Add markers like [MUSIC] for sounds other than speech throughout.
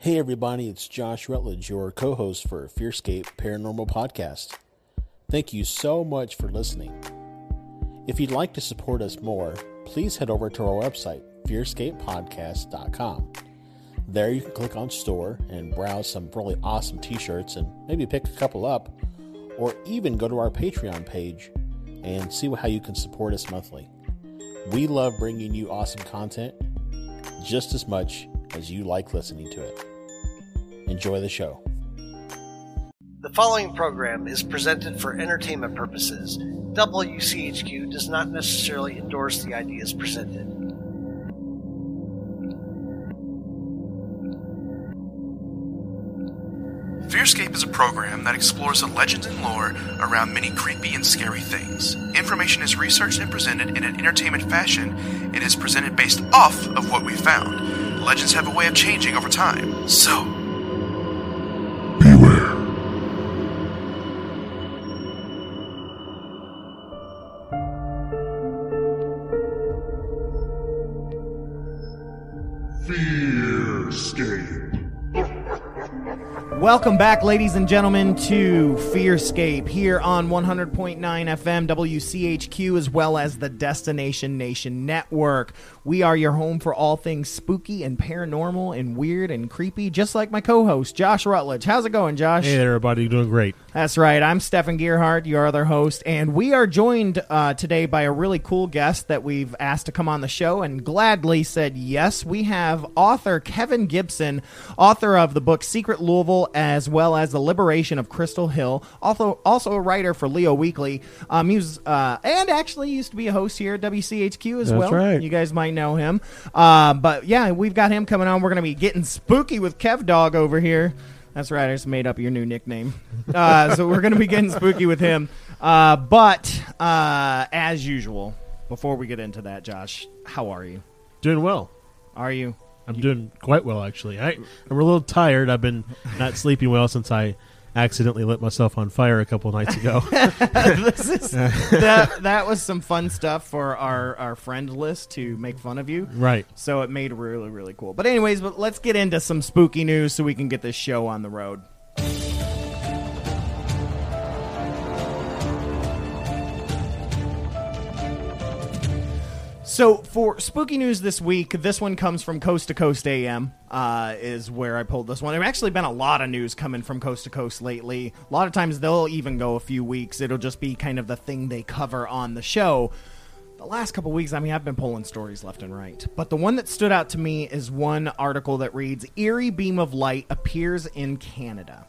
Hey everybody, it's Josh Rutledge, your co-host for Fearscape Paranormal Podcast. Thank you so much for listening. If you'd like to support us more, please head over to our website, fearscapepodcast.com. There you can click on store and browse some really awesome t-shirts and maybe pick a couple up, or even go to our Patreon page and see how you can support us monthly. We love bringing you awesome content just as much as you like listening to it. Enjoy the show. The following program is presented for entertainment purposes. WCHQ does not necessarily endorse the ideas presented. Fearscape is a program that explores the legends and lore around many creepy and scary things. Information is researched and presented in an entertainment fashion and is presented based off of what we found. Legends have a way of changing over time, so Welcome back, ladies and gentlemen, to Fearscape here on 100.9 FM WCHQ as well as the Destination Nation Network. We are your home for all things spooky and paranormal and weird and creepy, just like my co host, Josh Rutledge. How's it going, Josh? Hey there, everybody. You're doing great. That's right. I'm Stefan Gearhart, your other host, and we are joined uh, today by a really cool guest that we've asked to come on the show and gladly said yes. We have author Kevin Gibson, author of the book Secret Louisville, as well as The Liberation of Crystal Hill, also also a writer for Leo Weekly. Um, he was uh, and actually used to be a host here at WCHQ as That's well. right. You guys might know him. Uh, but yeah, we've got him coming on. We're going to be getting spooky with Kev Dog over here. That's right. I just made up your new nickname. Uh, [LAUGHS] so we're going to be getting spooky with him. Uh, but uh, as usual, before we get into that, Josh, how are you? Doing well. Are you? I'm doing quite well, actually. I, I'm a little tired. I've been not sleeping well since I accidentally lit myself on fire a couple nights ago. [LAUGHS] this is that. That was some fun stuff for our our friend list to make fun of you. right. So it made really really cool. But anyways, but let's get into some spooky news so we can get this show on the road. So for spooky news this week, this one comes from Coast to Coast AM. Uh, is where I pulled this one. There's actually been a lot of news coming from Coast to Coast lately. A lot of times they'll even go a few weeks. It'll just be kind of the thing they cover on the show. The last couple weeks, I mean, I've been pulling stories left and right. But the one that stood out to me is one article that reads Eerie beam of light appears in Canada.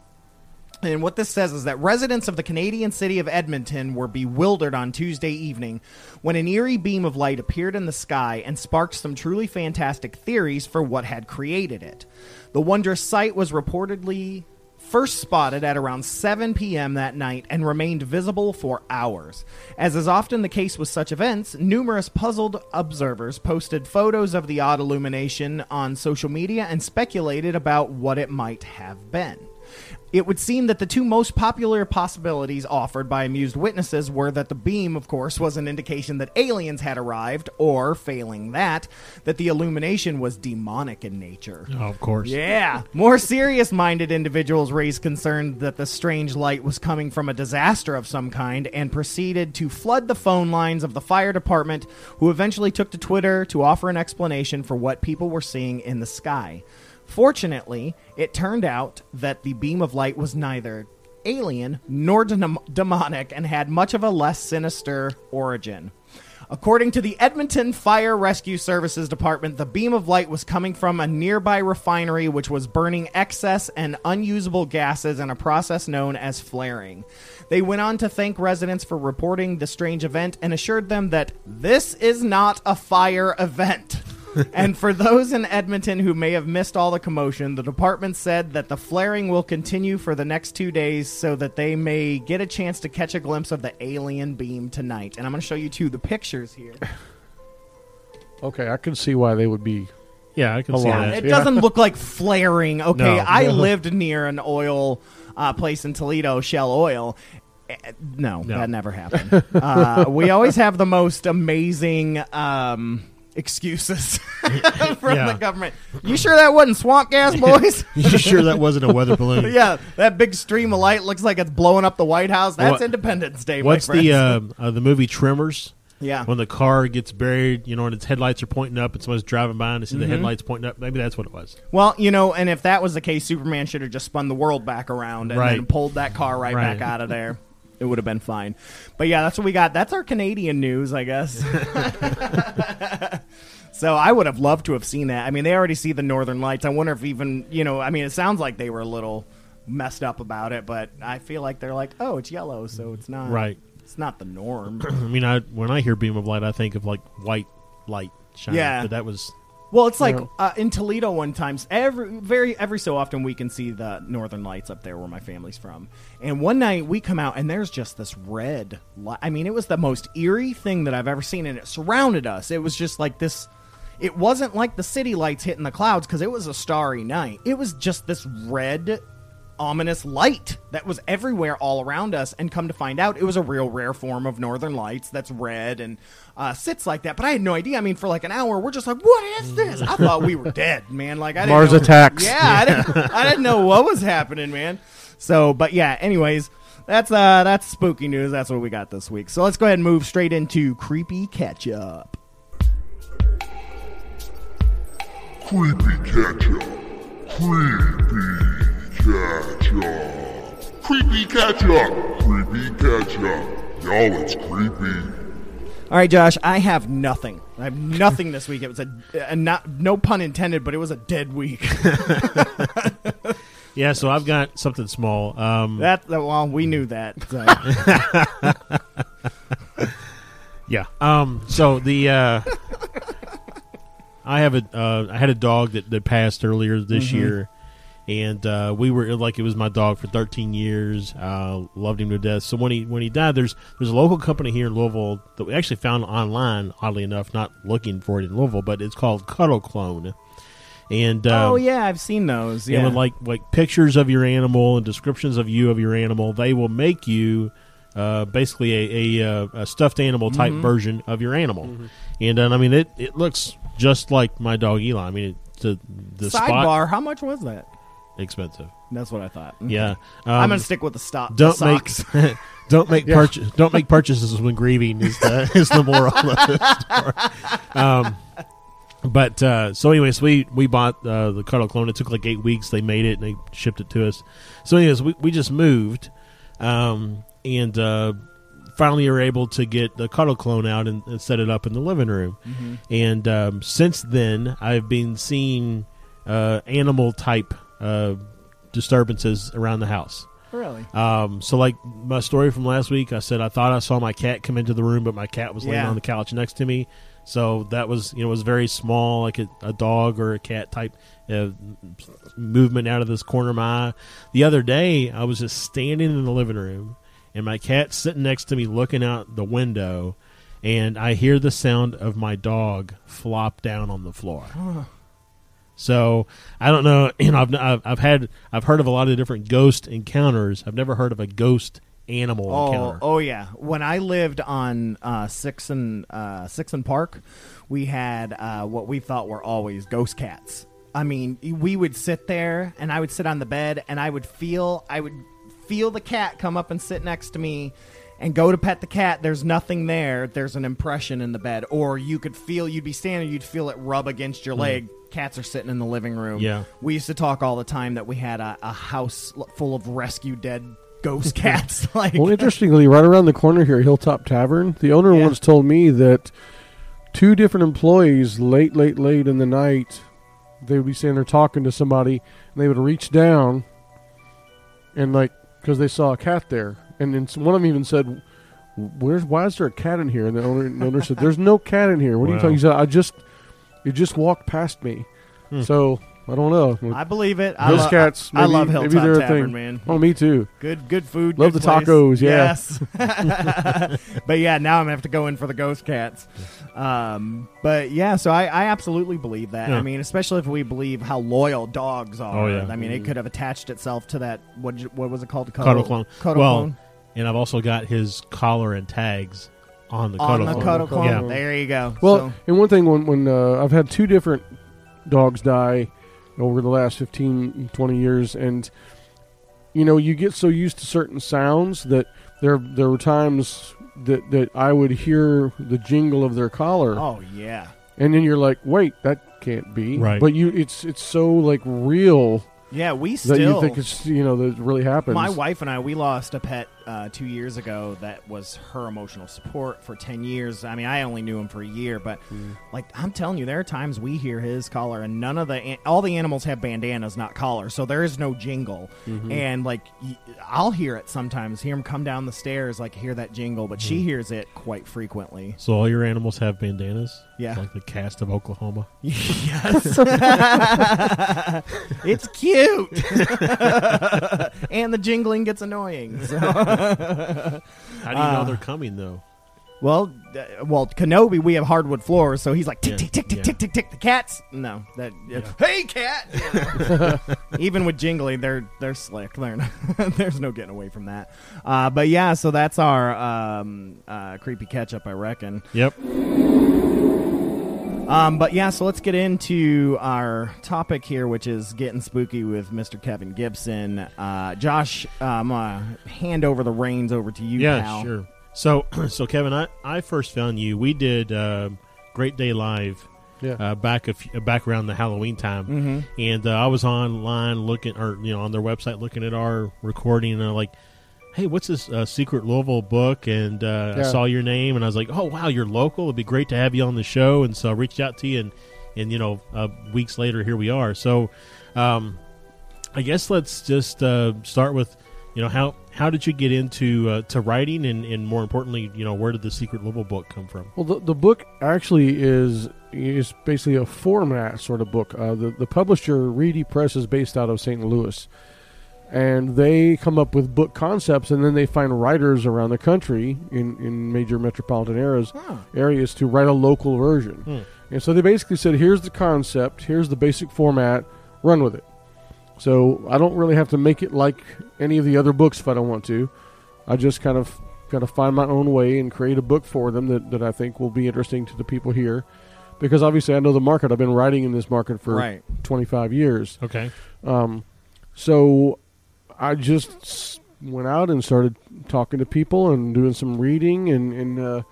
And what this says is that residents of the Canadian city of Edmonton were bewildered on Tuesday evening when an eerie beam of light appeared in the sky and sparked some truly fantastic theories for what had created it. The wondrous sight was reportedly first spotted at around 7 p.m. that night and remained visible for hours. As is often the case with such events, numerous puzzled observers posted photos of the odd illumination on social media and speculated about what it might have been. It would seem that the two most popular possibilities offered by amused witnesses were that the beam, of course, was an indication that aliens had arrived, or, failing that, that the illumination was demonic in nature. Oh, of course. Yeah. More serious minded individuals raised concern that the strange light was coming from a disaster of some kind and proceeded to flood the phone lines of the fire department, who eventually took to Twitter to offer an explanation for what people were seeing in the sky. Fortunately, it turned out that the beam of light was neither alien nor dem- demonic and had much of a less sinister origin. According to the Edmonton Fire Rescue Services Department, the beam of light was coming from a nearby refinery which was burning excess and unusable gases in a process known as flaring. They went on to thank residents for reporting the strange event and assured them that this is not a fire event. [LAUGHS] and for those in Edmonton who may have missed all the commotion, the department said that the flaring will continue for the next two days so that they may get a chance to catch a glimpse of the alien beam tonight. And I'm going to show you two the pictures here. [LAUGHS] Okay, I can see why they would be. Yeah, I can see Alarm. that. It doesn't look like flaring. [LAUGHS] Okay, No. I lived near an oil uh, place in Toledo, Shell Oil. Eh, No, No. that never happened. uh, we always have the most amazing um, excuses [LAUGHS] [LAUGHS] from Yeah. the government. You sure that wasn't swamp gas, [LAUGHS] boys? You sure that wasn't a weather balloon? yeah, that big stream of light looks like it's blowing up the White House. That's What- Independence Day. What's my the friends. uh, uh, the movie Tremors? yeah? When the car gets buried, you know, and its headlights are pointing up, and someone's driving by and they see Mm-hmm. the headlights pointing up. Maybe that's what it was. Well, you know, and if that was the case, Superman should have just spun the world back around and Right. then pulled that car right, Right. back out of there. It would have been fine. But yeah, that's what we got. That's our Canadian news, I guess. [LAUGHS] so I would have loved to have seen that. I mean, they already see the Northern Lights. I wonder if even, you know, I mean, it sounds like they were a little messed up about it, but I feel like they're like, oh, it's yellow, so it's not Right. It's not the norm. [CLEARS THROAT] I mean, I when I hear beam of light, I think of like white light shining. Yeah. but that was Well, it's like uh, in Toledo one times Every very every so often we can see the northern lights up there where my family's from. And one night we come out and there's just this red. Li- I mean, it was the most eerie thing that I've ever seen, and it surrounded us. It was just like this. It wasn't like the city lights hitting the clouds because it was a starry night. It was just this red. Ominous light that was everywhere all around us, and come to find out, it was a real rare form of northern lights that's red and uh, sits like that. But I had no idea. I mean, for like an hour, we're just like, "What is this?" I thought we were dead, man. Like I didn't Mars know- attacks. Yeah, I didn't, I didn't know what was happening, man. So, but yeah. Anyways, that's uh that's spooky news. That's what we got this week. So let's go ahead and move straight into creepy catch up. Creepy ketchup. Creepy ketchup. Creepy ketchup. Creepy ketchup. Y'all, it's creepy. All right, Josh. I have nothing. I have nothing this week. It was a, a not no pun intended, but it was a dead week. [LAUGHS] yeah. So I've got something small. Um, that well, we knew that. So. [LAUGHS] Yeah. Um. So the uh, I have a uh, I had a dog that, that passed earlier this Mm-hmm. year, and uh, we were like it was my dog for 13 years. Uh, loved him to death. So when he when he died, there's there's a local company here in Louisville that we actually found online. Oddly enough, not looking for it in Louisville, but it's called Cuddle Clone. And um, oh yeah, I've seen those. and Yeah. with like like pictures of your animal and descriptions of you of your animal, they will make you uh, basically a, a, uh, a stuffed animal type Mm-hmm. version of your animal. And uh, I mean, it, it looks just like my dog Eli. I mean, it, the the spot Sidebar. How much was that? Expensive. That's what I thought. [LAUGHS] Yeah, I'm Um, gonna stick with the stop. don't the make don't make [LAUGHS] purchase don't make purchases when grieving is the [LAUGHS] is the moral of the story. Um, but uh, so anyways, we we bought uh, the cuddle clone. It took like eight weeks. They made it and they shipped it to us. So anyways, we we just moved, um, and uh, finally were able to get the cuddle clone out and, and set it up in the living room. And um, since then, I've been seeing uh, animal type uh, disturbances around the house. really? Um, so like my story from last week, I said I thought I saw my cat come into the room, but my cat was laying Yeah. on the couch next to me. So that was you know was very small, like a, a dog or a cat type uh, movement out of this corner of my eye. The other day, I was just standing in the living room, and my cat's sitting next to me, looking out the window, and I hear the sound of my dog flop down on the floor. So I don't know. [CLEARS THROAT] You know, I've, I've I've had I've heard of a lot of different ghost encounters. I've never heard of a ghost animal Oh, encounter. oh yeah. When I lived on uh, Six and uh, Six and Park, we had uh, what we thought were always ghost cats. I mean, we would sit there, and I would sit on the bed, and I would feel, I would feel the cat come up and sit next to me, and go to pet the cat. There's nothing there. There's an impression in the bed, or you could feel, you'd be standing, you'd feel it rub against your leg. Cats are sitting in the living room. Hmm. Yeah. we used to talk all the time that we had a, a house full of rescue dead ghost [LAUGHS] cats. [LAUGHS] like, Well, interestingly, right around the corner here, Hilltop Tavern, the owner Yeah. once told me that two different employees, late, late, late in the night, they would be sitting there talking to somebody, and they would reach down, and like, because they saw a cat there, and then one of them even said, "Where's why is there a cat in here?" And the owner, the owner said, "There's no cat in here. What are you talking?" He said, "I just, it just walked past me." Hmm. So I don't know. I believe it. I Those lo- cats, I maybe- love maybe Hilltop they're a Tavern, thing. man. Oh, me too. Good, good food. Love good the place. tacos, yeah. Yes. [LAUGHS] but yeah, now I'm gonna have to go in for the ghost cats. Um, but yeah, so I, I absolutely believe that. Yeah. I mean, especially if we believe how loyal dogs are. Oh, yeah. I mean, it could have attached itself to that. What what was it called? Cuddle clone. Cuddle well, clone. And I've also got his collar and tags on the on cuddle the cuddle clone. Yeah. There you go. Well, So- and one thing when when uh, I've had two different dogs die over the last 15, 20 years, and you know you get so used to certain sounds that there there were times that that I would hear the jingle of their collar, oh yeah. and then you're like, wait, that can't be Right. But you, it's it's so like real Yeah, we that still. you think it's you know that it really happens. my wife and I, we lost a pet uh, two years ago that was her emotional support for 10 years. I mean, I only knew him for a year, but mm. like I'm telling you, there are times we hear his collar and none of the, all the animals have bandanas, not collars. So there is no jingle. Mm-hmm. And like, I'll hear it sometimes, hear him come down the stairs, like hear that jingle, but she mm-hmm. hears it quite frequently. So all your animals have bandanas? Yeah. Like the cast of Oklahoma? [LAUGHS] yes. [LAUGHS] it's cute. [LAUGHS] and the jingling gets annoying. So. How do you know Uh, they're coming, though? Well, uh, well, Kenobi, we have hardwood floors, so he's like tick Yeah, tick tick tick yeah. tick tick tick. The cats, no, that hey cat. You know. Even with Jingly, they're they're slick. They're not, there's no getting away from that. Uh, but yeah, so that's our um, uh, creepy catch up, I reckon. Yep. Um, but yeah, so let's get into our topic here, which is getting spooky with Mr. Kevin Gibson. Uh, Josh, uh, I'm gonna hand over the reins over to you. yeah, pal. sure. So, [CLEARS THROAT] so Kevin, I, I first found you. We did uh, Great Day Live yeah. uh, back a few, back around the Halloween time, Mhm. and uh, I was online looking, or you know, on their website looking at our recording, and I'm like, "Hey, what's this uh, secret Louisville book?" And uh, I saw your name, and I was like, "Oh wow, you're local. It'd be great to have you on the show." And so I reached out to you, and and you know, uh, weeks later, here we are. So, um, I guess let's just uh, start with, you know, how how did you get into uh, to writing, and, and more importantly, you know, where did the secret Louisville book come from? Well, the, the book actually is is basically a format sort of book. Uh, the the publisher Reedy Press is based out of St. Louis, and they come up with book concepts, and then they find writers around the country in, in major metropolitan areas areas to write a local version. Hmm. And so they basically said, "Here's the concept. Here's the basic format. Run with it." So I don't really have to make it like any of the other books if I don't want to. I just kind of kind of find my own way and create a book for them that, that I think will be interesting to the people here. Because obviously I know the market. I've been writing in this market for Right. 25 years. Okay. Um, so I just went out and started talking to people and doing some reading, and and uh,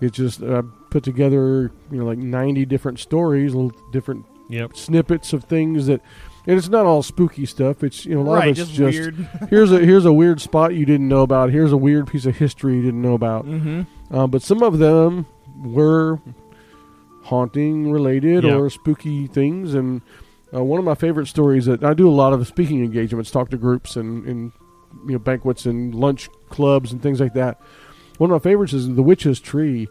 it just uh, put together you know like ninety different stories, little different Yep. snippets of things that, and it's not all spooky stuff. It's you know a lot right, of it's just, just, weird. [LAUGHS] here's a here's a weird spot you didn't know about. Here's a weird piece of history you didn't know about. mm-hmm. Uh, but some of them were haunting related Yeah. or spooky things. And uh, one of my favorite stories that I do a lot of speaking engagements, talk to groups and, and you know banquets and lunch clubs and things like that. One of my favorites is the witch's tree,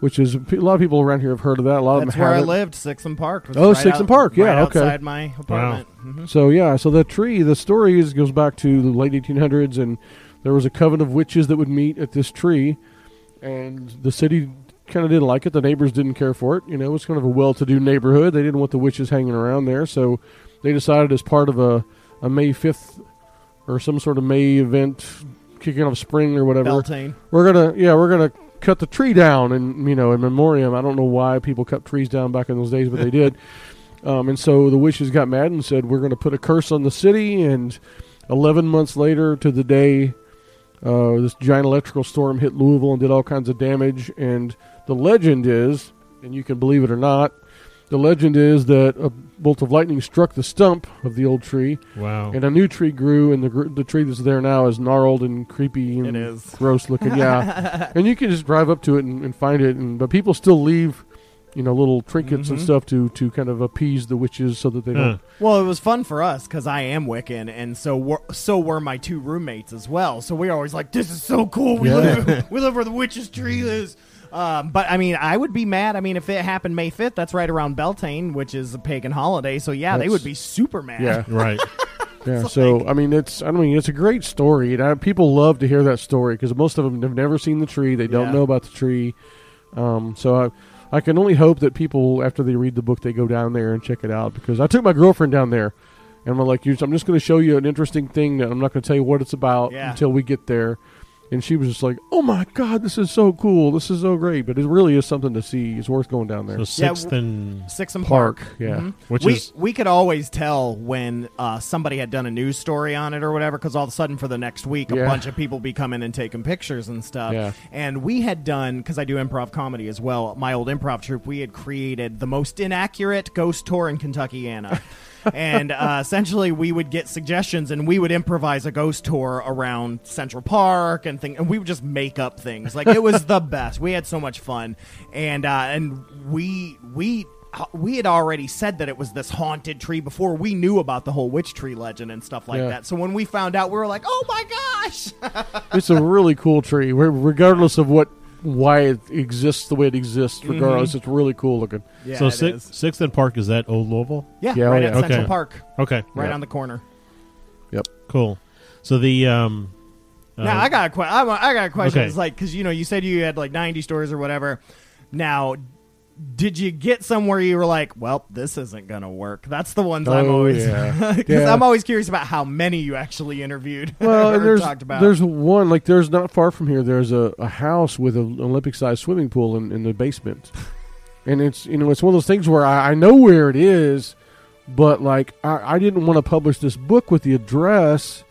which is a lot of people around here have heard of that. A lot That's of them where I haven't. lived, Sixon Park. was Oh, right Sixon out- Park, yeah, right okay. outside my apartment. Mhm. So yeah, so the tree, the story is goes back to the late 1800s, and there was a coven of witches that would meet at this tree, and the city kind of didn't like it. The neighbors didn't care for it. You know, it was kind of a well-to-do neighborhood. They didn't want the witches hanging around there, so they decided as part of a, a May 5th or some sort of May event, kicking off spring or whatever. Beltane. We're gonna yeah, we're gonna cut the tree down and you know in memoriam. I don't know why people cut trees down back in those days, but they did. [LAUGHS] Um, and so the witches got mad and said, "We're going to put a curse on the city." And eleven months later, to the day, uh, this giant electrical storm hit Louisville and did all kinds of damage. And the legend is, and you can believe it or not, the legend is that a bolt of lightning struck the stump of the old tree, Wow. and a new tree grew. And the gr- the tree that's there now is gnarled and creepy and It is. gross looking. [LAUGHS] Yeah, and you can just drive up to it and, and find it. And but people still leave, you know, little trinkets and Mhm. stuff to to kind of appease the witches so that they Huh. don't. Well, it was fun for us because I am Wiccan, and so were, so were my two roommates as well. So we were always like, "This is so cool. We Yeah. live [LAUGHS] we live where the witch's tree is." Um, but I mean, I would be mad. I mean, if it happened May fifth, that's right around Beltane, which is a pagan holiday. So yeah, they That's- would be super mad. Yeah, [LAUGHS] Right. [LAUGHS] yeah. It's So like- I mean, it's I mean, it's a great story, and I, people love to hear that story because most of them have never seen the tree. They don't Yeah. know about the tree. Um, so I. I can only hope that people, after they read the book, they go down there and check it out. Because I took my girlfriend down there, and I'm like, "You- "I'm just going to show you an interesting thing that I'm not going to tell you what it's about Yeah. until we get there." And she was just like, "Oh my god, this is so cool! This is so great!" But it really is something to see. It's worth going down there. So sixth w- and Six and Park, Park, yeah. Mhm. Which we is- we could always tell when uh, somebody had done a news story on it or whatever, because all of a sudden for the next week, a Yeah. bunch of people be coming and taking pictures and stuff. Yeah. And we had done because I do improv comedy as well. My old improv troupe, we had created the most inaccurate ghost tour in Kentuckiana. [LAUGHS] and uh, essentially, we would get suggestions, and we would improvise a ghost tour around Central Park and thing, and we would just make up things. Like it was the [LAUGHS] best. We had so much fun, and uh, and we we we had already said that it was this haunted tree before we knew about the whole witch tree legend and stuff like Yeah. that. So when we found out, we were like, "Oh my gosh!" [LAUGHS] it's a really cool tree, regardless of what why it exists the way it exists. Regardless, it's really cool looking. yeah, so it sixth, is. sixth and Park is that Old Louisville? Yeah, Yeah, oh, right yeah. at Central Okay. Park, Okay, right Yeah. on the corner. Yep. cool. So the um, Now uh, I got a que- I, wa- I got a question. Okay. It's like because you know you said you had like ninety stores or whatever. Now, did you get somewhere you were like, well, this isn't gonna work? That's the ones I'm Oh, always because [LAUGHS] Yeah. I'm always curious about how many you actually interviewed. [LAUGHS] Well, there's talked about. there's one like there's not far from here. There's a, a house with an Olympic sized swimming pool in, in the basement, [LAUGHS] and it's you know it's one of those things where I, I know where it is, but like I, I didn't want to publish this book with the address,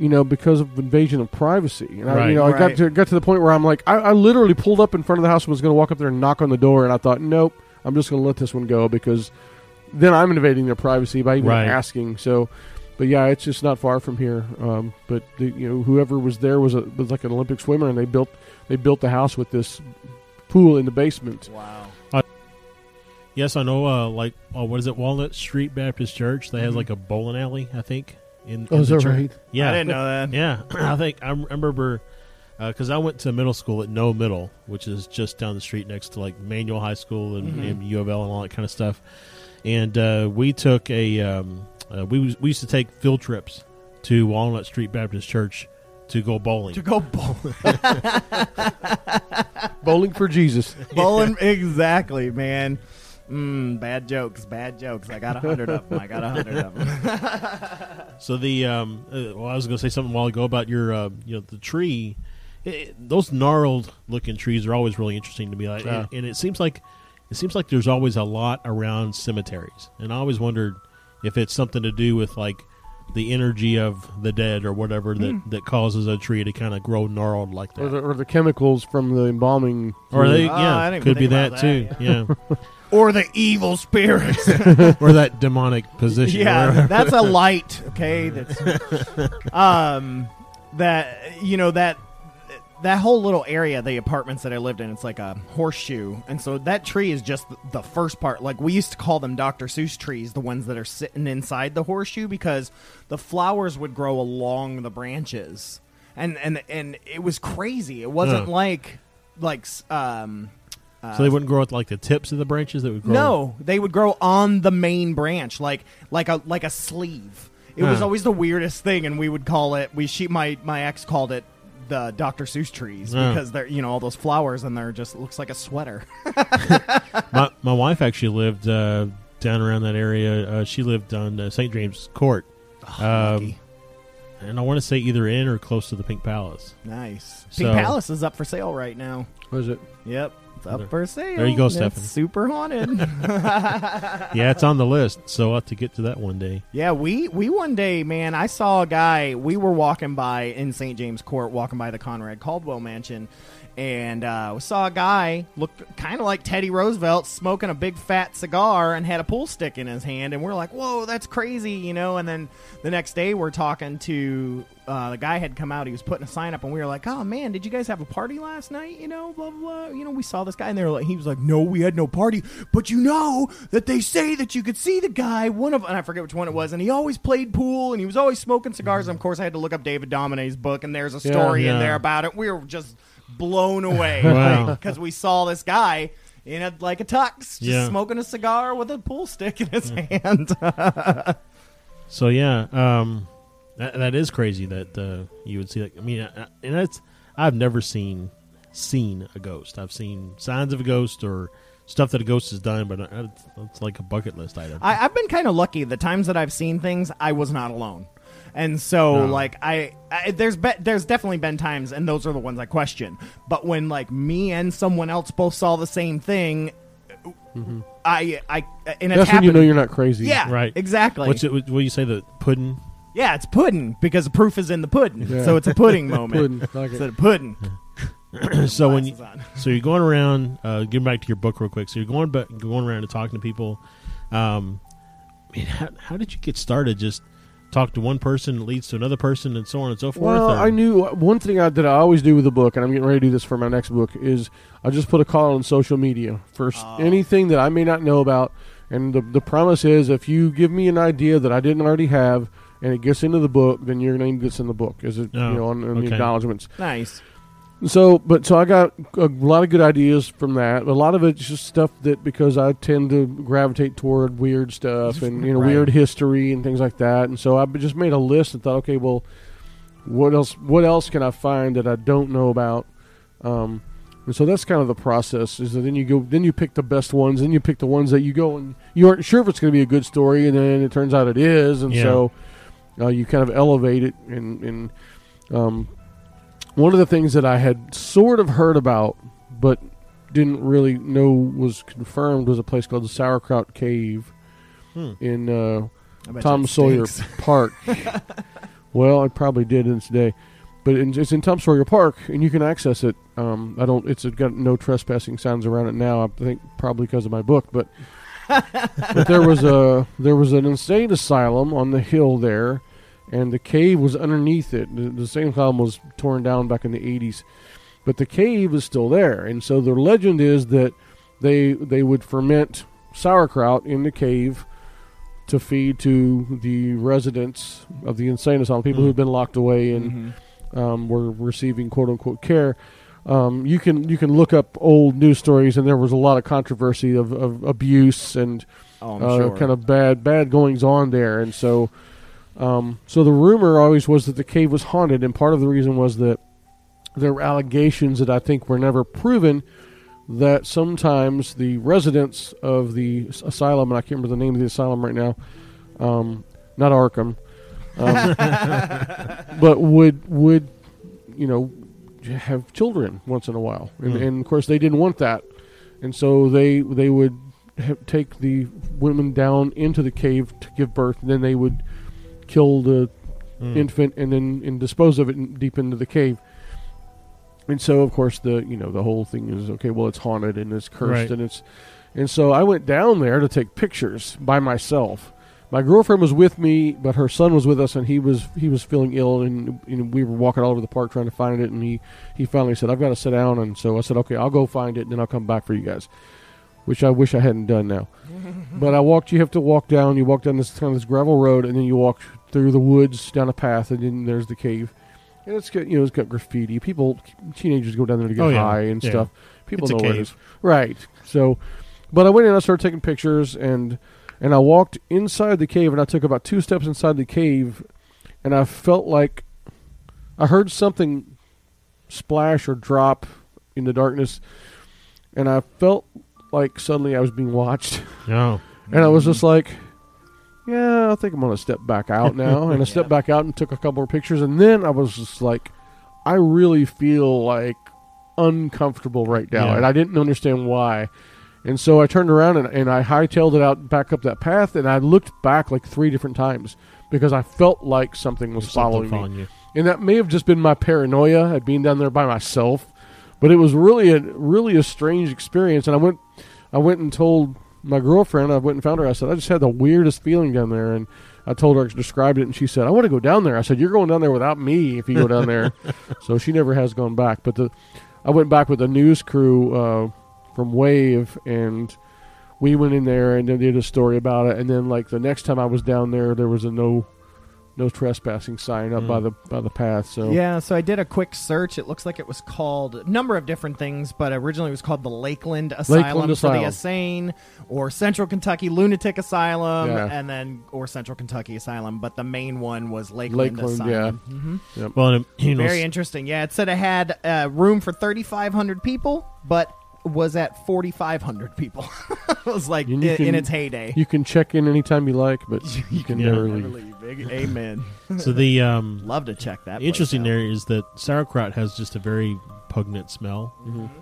you know, because of invasion of privacy. And I, you know, I got to got to the point where I'm like I, I literally pulled up in front of the house and was going to walk up there and knock on the door, and I thought, nope, I'm just going to let this one go because then I'm invading their privacy by even Right. asking. So. But yeah, it's just not far from here. Um, but the, you know, whoever was there was a was like an Olympic swimmer, and they built they built the house with this pool in the basement. wow. yes, I know. Uh, like oh, what is it? Walnut Street Baptist Church. They has Mhm. like a bowling alley, I think. In, Oh, in is the that church. right? Yeah, I didn't know that. Yeah, [CLEARS THROAT] I think I remember because I went to middle school at Noe Middle, which is just down the street next to like Manual High School and, Mhm. and U of L and all that kind of stuff. And uh, we took a um, uh, we was, we used to take field trips to Walnut Street Baptist Church to go bowling. To go bowling, [LAUGHS] Bowling for Jesus. bowling exactly, man. Mm, bad jokes, bad jokes. I got a hundred of them. I got a hundred of them. [LAUGHS] So the um, uh, well, I was going to say something a while ago about your uh, you know the tree. It, it- those gnarled looking trees are always really interesting to me, like, Yeah. and, and it seems like it seems like there's always a lot around cemeteries, and I always wondered if it's something to do with like the energy of the dead or whatever that, that causes a tree to kind of grow gnarled like that. Or the, or the chemicals from the embalming. Or they, Oh, yeah, didn't could be think that too. that, Yeah, [LAUGHS] or the evil spirits. [LAUGHS] or that demonic position. yeah, that's a [LAUGHS] light. Okay, that's um that you know that that whole little area, the apartments that I lived in, it's like a horseshoe, and so that tree is just the first part. Like we used to call them Dr. Seuss trees, the ones that are sitting inside the horseshoe, because the flowers would grow along the branches, and and and it was crazy. It wasn't like like um. So they wouldn't grow at like the tips of the branches. That would grow. No, they would grow on the main branch, like like a like a sleeve. It was always the weirdest thing, and we would call it. We she my my ex called it the Dr. Seuss trees Oh. because they're you know all those flowers and they're just looks like a sweater. [LAUGHS] [LAUGHS] my my wife actually lived uh, down around that area. Uh, she lived on uh, St. James Court, um, and I want to say either in or close to the Pink Palace. nice. so- Pink Palace is up for sale right now. Was it? Yep, it's up for sale. there you go, Stefan. Super haunted. [LAUGHS] [LAUGHS] Yeah, it's on the list, so I'll have to get to that one day. Yeah, we we one day, man, I saw a guy. We were walking by in St. James Court, walking by the Conrad Caldwell Mansion, and uh, we saw a guy looked kind of like Teddy Roosevelt, smoking a big fat cigar and had a pool stick in his hand. And we're like, "Whoa, that's crazy," you know. And then the next day, we're talking to uh, the guy had come out. He was putting a sign up, and we were like, "Oh man, did you guys have a party last night?" You know, blah blah. blah. You know, we saw this guy, and they were like, he was like, "No, we had no party, but you know that they say that you could see the guy. One of, and I forget which one it was, and he always played pool, and he was always smoking cigars. And of course, I had to look up David Domine's book, and there's a Yeah. story in there about it. We were just blown away Wow. because we saw this guy. In a, like a tux, just Yeah. smoking a cigar with a pool stick in his hand. [LAUGHS] So yeah, um, that, that is crazy that uh, you would see that. I mean, I, and that's I've never seen seen a ghost. I've seen signs of a ghost or stuff that a ghost has done, but I, it's like a bucket list item. I, I've been kind of lucky. The times that I've seen things, I was not alone. And so, No. like, I, I there's be, there's definitely been times, and those are the ones I question. But when like me and someone else both saw the same thing, I, I, and That's when you know you're not crazy. yeah, Right. exactly. What's it? What you say? The pudding. Yeah, it's pudding because the proof is in the pudding. Yeah. So it's a pudding [LAUGHS] moment. Pudding, like it. Instead of pudding. [LAUGHS] so when you, so you're going around, uh, getting back to your book real quick. So you're going back, going around and talking to people. Um, I mean, how, how did you get started? Just talk to one person leads to another person, and so on and so forth. Well, or- I knew uh, one thing I, that I always do with a book, and I'm getting ready to do this for my next book, is I just put a call on social media for s ah. anything that I may not know about. And the, the promise is if you give me an idea that I didn't already have and it gets into the book, then your name gets in the book, is it, Oh, you know, on, on the acknowledgments. Nice. So, but so I got a lot of good ideas from that. A lot of it's just stuff that because I tend to gravitate toward weird stuff and you know Right. weird history and things like that. And so I just made a list and thought, okay, well, what else? What else can I find that I don't know about? Um, and so that's kind of the process. Is that then you go, then you pick the best ones, then you pick the ones that you go and you aren't sure if it's going to be a good story, and then it turns out it is, and Yeah. so uh, you kind of elevate it. And, and um, one of the things that I had sort of heard about, but didn't really know was confirmed, was a place called the Sauerkraut Cave Hmm. in uh, Tom Sawyer. [LAUGHS] Park. well, I probably did in today, but in, it's in Tom Sawyer Park, and you can access it. Um, I don't. It's got no trespassing signs around it now. I think probably because of my book, but but there was a there was an insane asylum on the hill there, and the cave was underneath it. The, the insane asylum was torn down back in the eighties, but the cave is still there. And so the legend is that they they would ferment sauerkraut in the cave to feed to the residents of the insane asylum, people Mm. who've been locked away and Mhm. um, were receiving quote unquote care. Um, you can you can look up old news stories, and there was a lot of controversy of, of abuse and Oh, uh, sure. kind of bad bad goings on there, and so um, so the rumor always was that the cave was haunted, and part of the reason was that there were allegations that I think were never proven that sometimes the residents of the asylum, and I can't remember the name of the asylum right now, um, not Arkham, um, [LAUGHS] but would would you know have children once in a while, and, Hmm. and of course they didn't want that, and so they they would ha- take the women down into the cave to give birth, and then they would kill the Mm. infant and then and dispose of it in, deep into the cave. And so, of course, the you know the whole thing is okay. Well, it's haunted and it's cursed Right. and it's and so I went down there to take pictures by myself. My girlfriend was with me, but her son was with us, and he was he was feeling ill, and, and we were walking all over the park trying to find it. And he he finally said, "I've got to sit down," and so I said, "Okay, I'll go find it, and then I'll come back for you guys." Which I wish I hadn't done now. [LAUGHS] but I walked. You have to walk down. You walk down this kind of this gravel road, and then you walk through the woods down a path, and then there's the cave. And it's got you know it's got graffiti. People, teenagers go down there to get Oh, yeah. high and Yeah. stuff. People It's a know where it cave. right? So, but I went in. And I started taking pictures, and and I walked inside the cave, and I took about two steps inside the cave, and I felt like I heard something splash or drop in the darkness, and I felt like suddenly I was being watched. Oh. [LAUGHS] And I was just like, yeah, I think I'm going to step back out now. [LAUGHS] And I stepped back out and took a couple more pictures. And then I was just like, I really feel like uncomfortable right now. Yeah. And I didn't understand why. And so I turned around and, and I hightailed it out back up that path. And I looked back like three different times because I felt like something was Something following me. you. And that may have just been my paranoia at being down there by myself, but it was really a really a strange experience. And I went, I went and told my girlfriend. I went and found her. I said I just had the weirdest feeling down there, and I told her I described it, and she said I want to go down there. I said you're going down there without me if you go down there. [LAUGHS] so she never has gone back. But the, I went back with a news crew uh, from Wave, and we went in there and then did a story about it. And then like the next time I was down there, there was a no. No trespassing sign up Mm. by the by the path. So Yeah, so I did a quick search. It looks like it was called a number of different things, but originally it was called the Lakeland Asylum Lakeland for Asylum. the Insane, or Central Kentucky Lunatic Asylum, Yeah. and then or Central Kentucky Asylum. But the main one was Lakeland, Lakeland, Asylum. Mhm. Well, and, you know, Very interesting. Yeah, it said it had uh, room for 3,500 people, but was at 4,500 people. [LAUGHS] it was like in, can- in its heyday. You can check in anytime you like, but [LAUGHS] you can Yeah. never Never leave. leave. Amen. [LAUGHS] So the um, Love to check that. interesting there is that sauerkraut has just a very pungent smell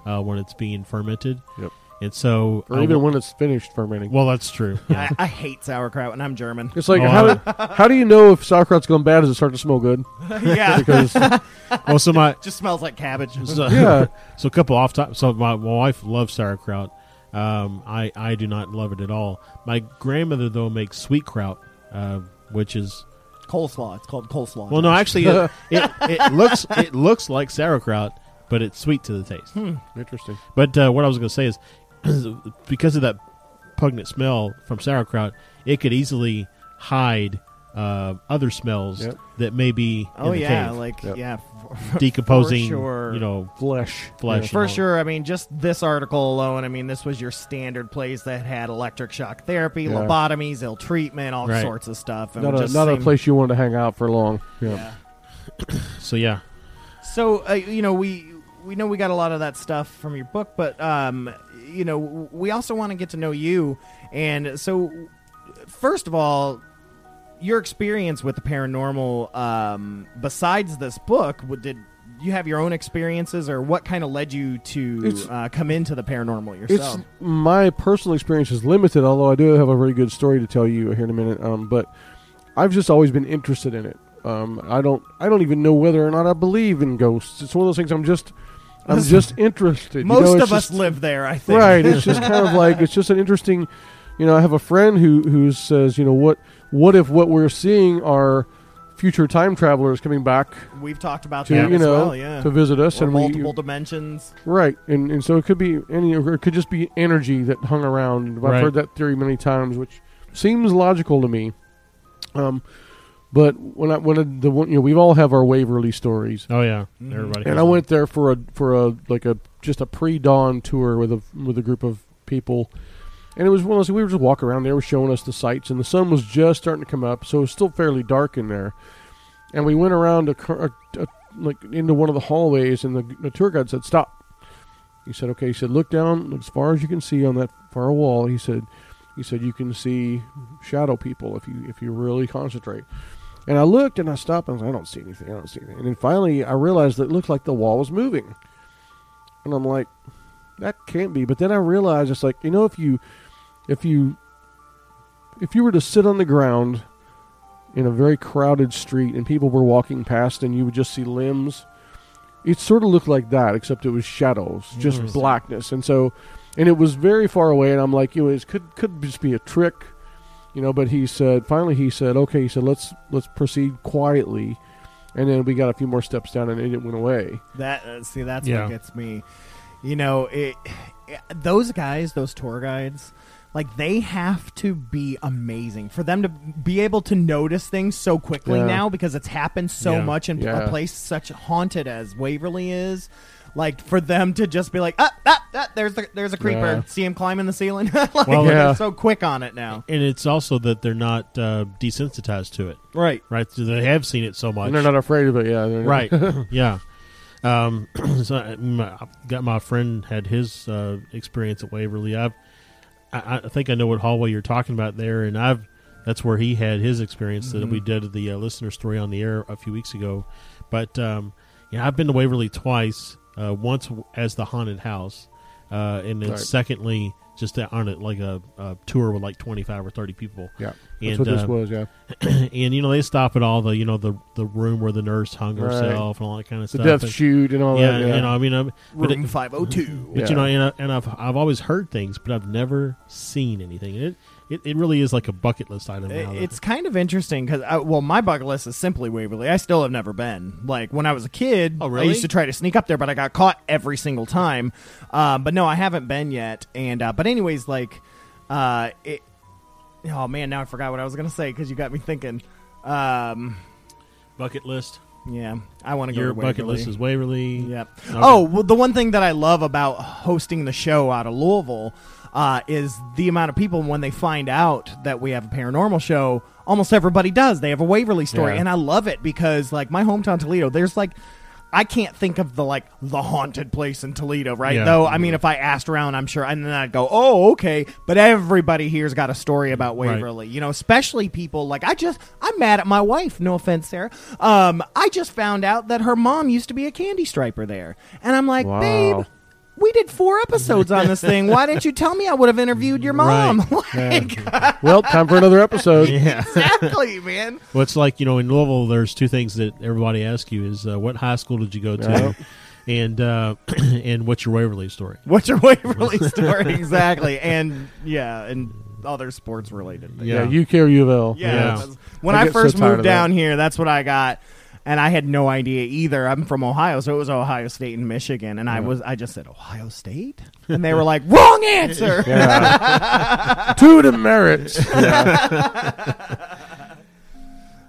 uh, when it's being fermented. Mm-hmm. Yep. And so, Or even when it's finished fermenting. well, that's true. [LAUGHS] Yeah. I, I hate sauerkraut, and I'm German. It's like Oh, how, I- do, [LAUGHS] how do you know if sauerkraut's gone bad? Does it start to smell good? [LAUGHS] yeah, Because well, so my just smells like cabbage. so, yeah, so a couple off top. So my, my wife loves sauerkraut. Um, I I do not love it at all. My grandmother though makes sweet kraut, uh, which is coleslaw. It's called coleslaw. well, no, actually, it, it, it looks it looks like sauerkraut, but it's sweet to the taste. interesting. But uh, what I was going to say is, [CLEARS THROAT] because of that pungent smell from sauerkraut, it could easily hide uh, other smells Yep. that may be Oh in the yeah, cave. like Yep. yeah, for, decomposing, for sure. you know, Flesh, flesh. For all. sure. I mean, just this article alone. I mean, this was your standard place that had electric shock therapy, Yeah. lobotomies, ill treatment, all Right. sorts of stuff. And Not a just not a seemed- place you wanted to hang out for long. Yeah. Yeah. So yeah, So uh, you know we we know we got a lot of that stuff from your book, but um, you know we also want to get to know you, and so first of all. Your experience with the paranormal, um, besides this book, did you have your own experiences, or what kind of led you to uh, come into the paranormal It's yourself? my personal experience is limited, although I do have a very good story to tell you here in a minute. Um, but I've just always been interested in it. Um, I don't I don't even know whether or not I believe in ghosts. It's one of those things. I'm just I'm just interested. you Most know, it's of us just- live there, I think. right. It's just [LAUGHS] kind of like it's just an interesting. You know, I have a friend who who says, you know, what what if what we're seeing are future time travelers coming back We've talked about to that you as know well, yeah. to visit us or and multiple we dimensions. Right, and and so it could be any, or it could just be energy that hung around. I've Right. heard that theory many times, which seems logical to me. Um, but when I when I, the one, you know we've all have our Waverly stories, oh yeah, Mhm. everybody. and I one. went there for a for a like a just a pre dawn tour with a with a group of people, and it was one of those we were just walking around. They were showing us the sights, and the sun was just starting to come up, so it was still fairly dark in there. And we went around a, a, a like into one of the hallways, and the, the tour guide said, "Stop." He said, "Okay." He said, "Look down as far as you can see on that far wall." He said, "He said you can see shadow people if you if you really concentrate." And I looked and I stopped and I, was, I don't see anything. I don't see anything. And then finally I realized that it looked like the wall was moving. And I'm like, that can't be. But then I realized it's like, you know, if you if you if you were to sit on the ground in a very crowded street and people were walking past and you would just see limbs, it sort of looked like that, except it was shadows, just mm. blackness. And so and it was very far away and I'm like, you know, it could could just be a trick you know but he said finally he said okay he said let's let's proceed quietly and then we got a few more steps down and it went away That uh, see, that's Yeah. what gets me. You know, it, [SIGHS] those guys, those tour guides, like they have to be amazing for them to be able to notice things so quickly Yeah. now because it's happened so Yeah. much in Yeah. a place such haunted as Waverly is. Like for them to just be like, ah, ah, ah there's the, there's a creeper. Yeah. See him climbing the ceiling. [LAUGHS] like Well, they're Yeah. so quick on it now. and it's also that they're not uh, desensitized to it, Right. right? So they have seen it so much, and they're not afraid of it yeah they're right? [LAUGHS] yeah. Um, [CLEARS THROAT] so I, my, got my friend had his uh, experience at Waverly. I've, I, I think I know what hallway you're talking about there, and I've that's where he had his experience that we did the uh, listener story on the air a few weeks ago. But um, yeah, I've been to Waverly twice. Uh, once as the haunted house, uh, and then Right. secondly just on it like a, a tour with like 25 or 30 people. yeah that's And, what this uh, was yeah [CLEARS THROAT] and you know they stop at all the you know the the room where the nurse hung Right. herself and all that kind of the stuff. The death And- chute and all yeah, that yeah you know, I mean, uh, but Room it, five hundred two. but Yeah. you know, and, I, and I've I've always heard things, but I've never seen anything. And it it, it really is like a bucket list item. now It's kind of interesting because, well, my bucket list is simply Waverly. I still have never been. Like when I was a kid, Oh, really? I used to try to sneak up there, but I got caught every single time. Um, but no, I haven't been yet. And uh, but anyways, like, uh, it. Oh man, now I forgot what I was gonna say because you got me thinking. Um, bucket list. yeah, I want to go Your to Waverly. bucket list is Waverly. Yep. Okay. Oh, well, the one thing that I love about hosting the show out of Louisville uh, is the amount of people when they find out that we have a paranormal show. Almost everybody does. They have a Waverly story, Yeah. and I love it because, like, my hometown Toledo, there's like. I can't think of the like the haunted place in Toledo, right? Yeah. Though I mean, if I asked around, I'm sure, and then I'd go, "Oh, okay." But everybody here's got a story about Right. Waverly, you know, especially people like I just I'm mad at my wife. No offense, Sarah. Um, I just found out that her mom used to be a candy striper there, and I'm like, Wow. babe. We did four episodes on this thing. Why didn't you tell me I would have interviewed your mom? [LAUGHS] like, well, time for another episode. [LAUGHS] Yeah. exactly, man. Well, it's like you know, in Louisville, there's two things that everybody asks you: is uh, what high school did you go to, Yep. and uh, [CLEARS THROAT] and what's your Waverly story? What's your Waverly [LAUGHS] story exactly? And yeah, and other sports related. things. Yeah, UK or U of L. Yeah. Yeah. When I I, get so first moved of down here, that's what I got. And I had no idea either. I'm from Ohio, so it was Ohio State and Michigan. And I was I just said Ohio State? And they were like, Wrong answer. [LAUGHS] Yeah. [LAUGHS] to the merits. [LAUGHS]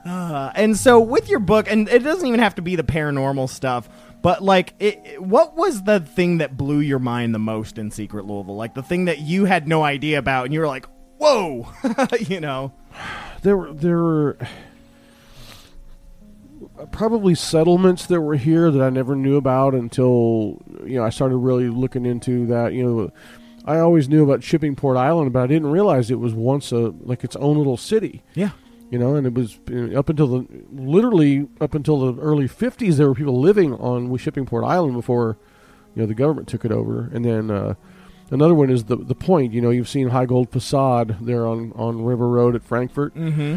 Uh, and so with your book, and it doesn't even have to be the paranormal stuff, but like, it, it- what was the thing that blew your mind the most in Secret Louisville? Like the thing that you had no idea about, and you were like, "Whoa," you know? there were there were probably settlements that were here that I never knew about until you know I started really looking into that. You know, I always knew about Shippingport Island, but I didn't realize it was once a like its own little city. Yeah. You know, and it was up until the literally up until the early '50s. There were people living on Shippingport Island before you know the government took it over, and then. Uh, Another one is the the point. You know, you've seen Heigold Facade there on, on River Road at Frankfort. Mm-hmm.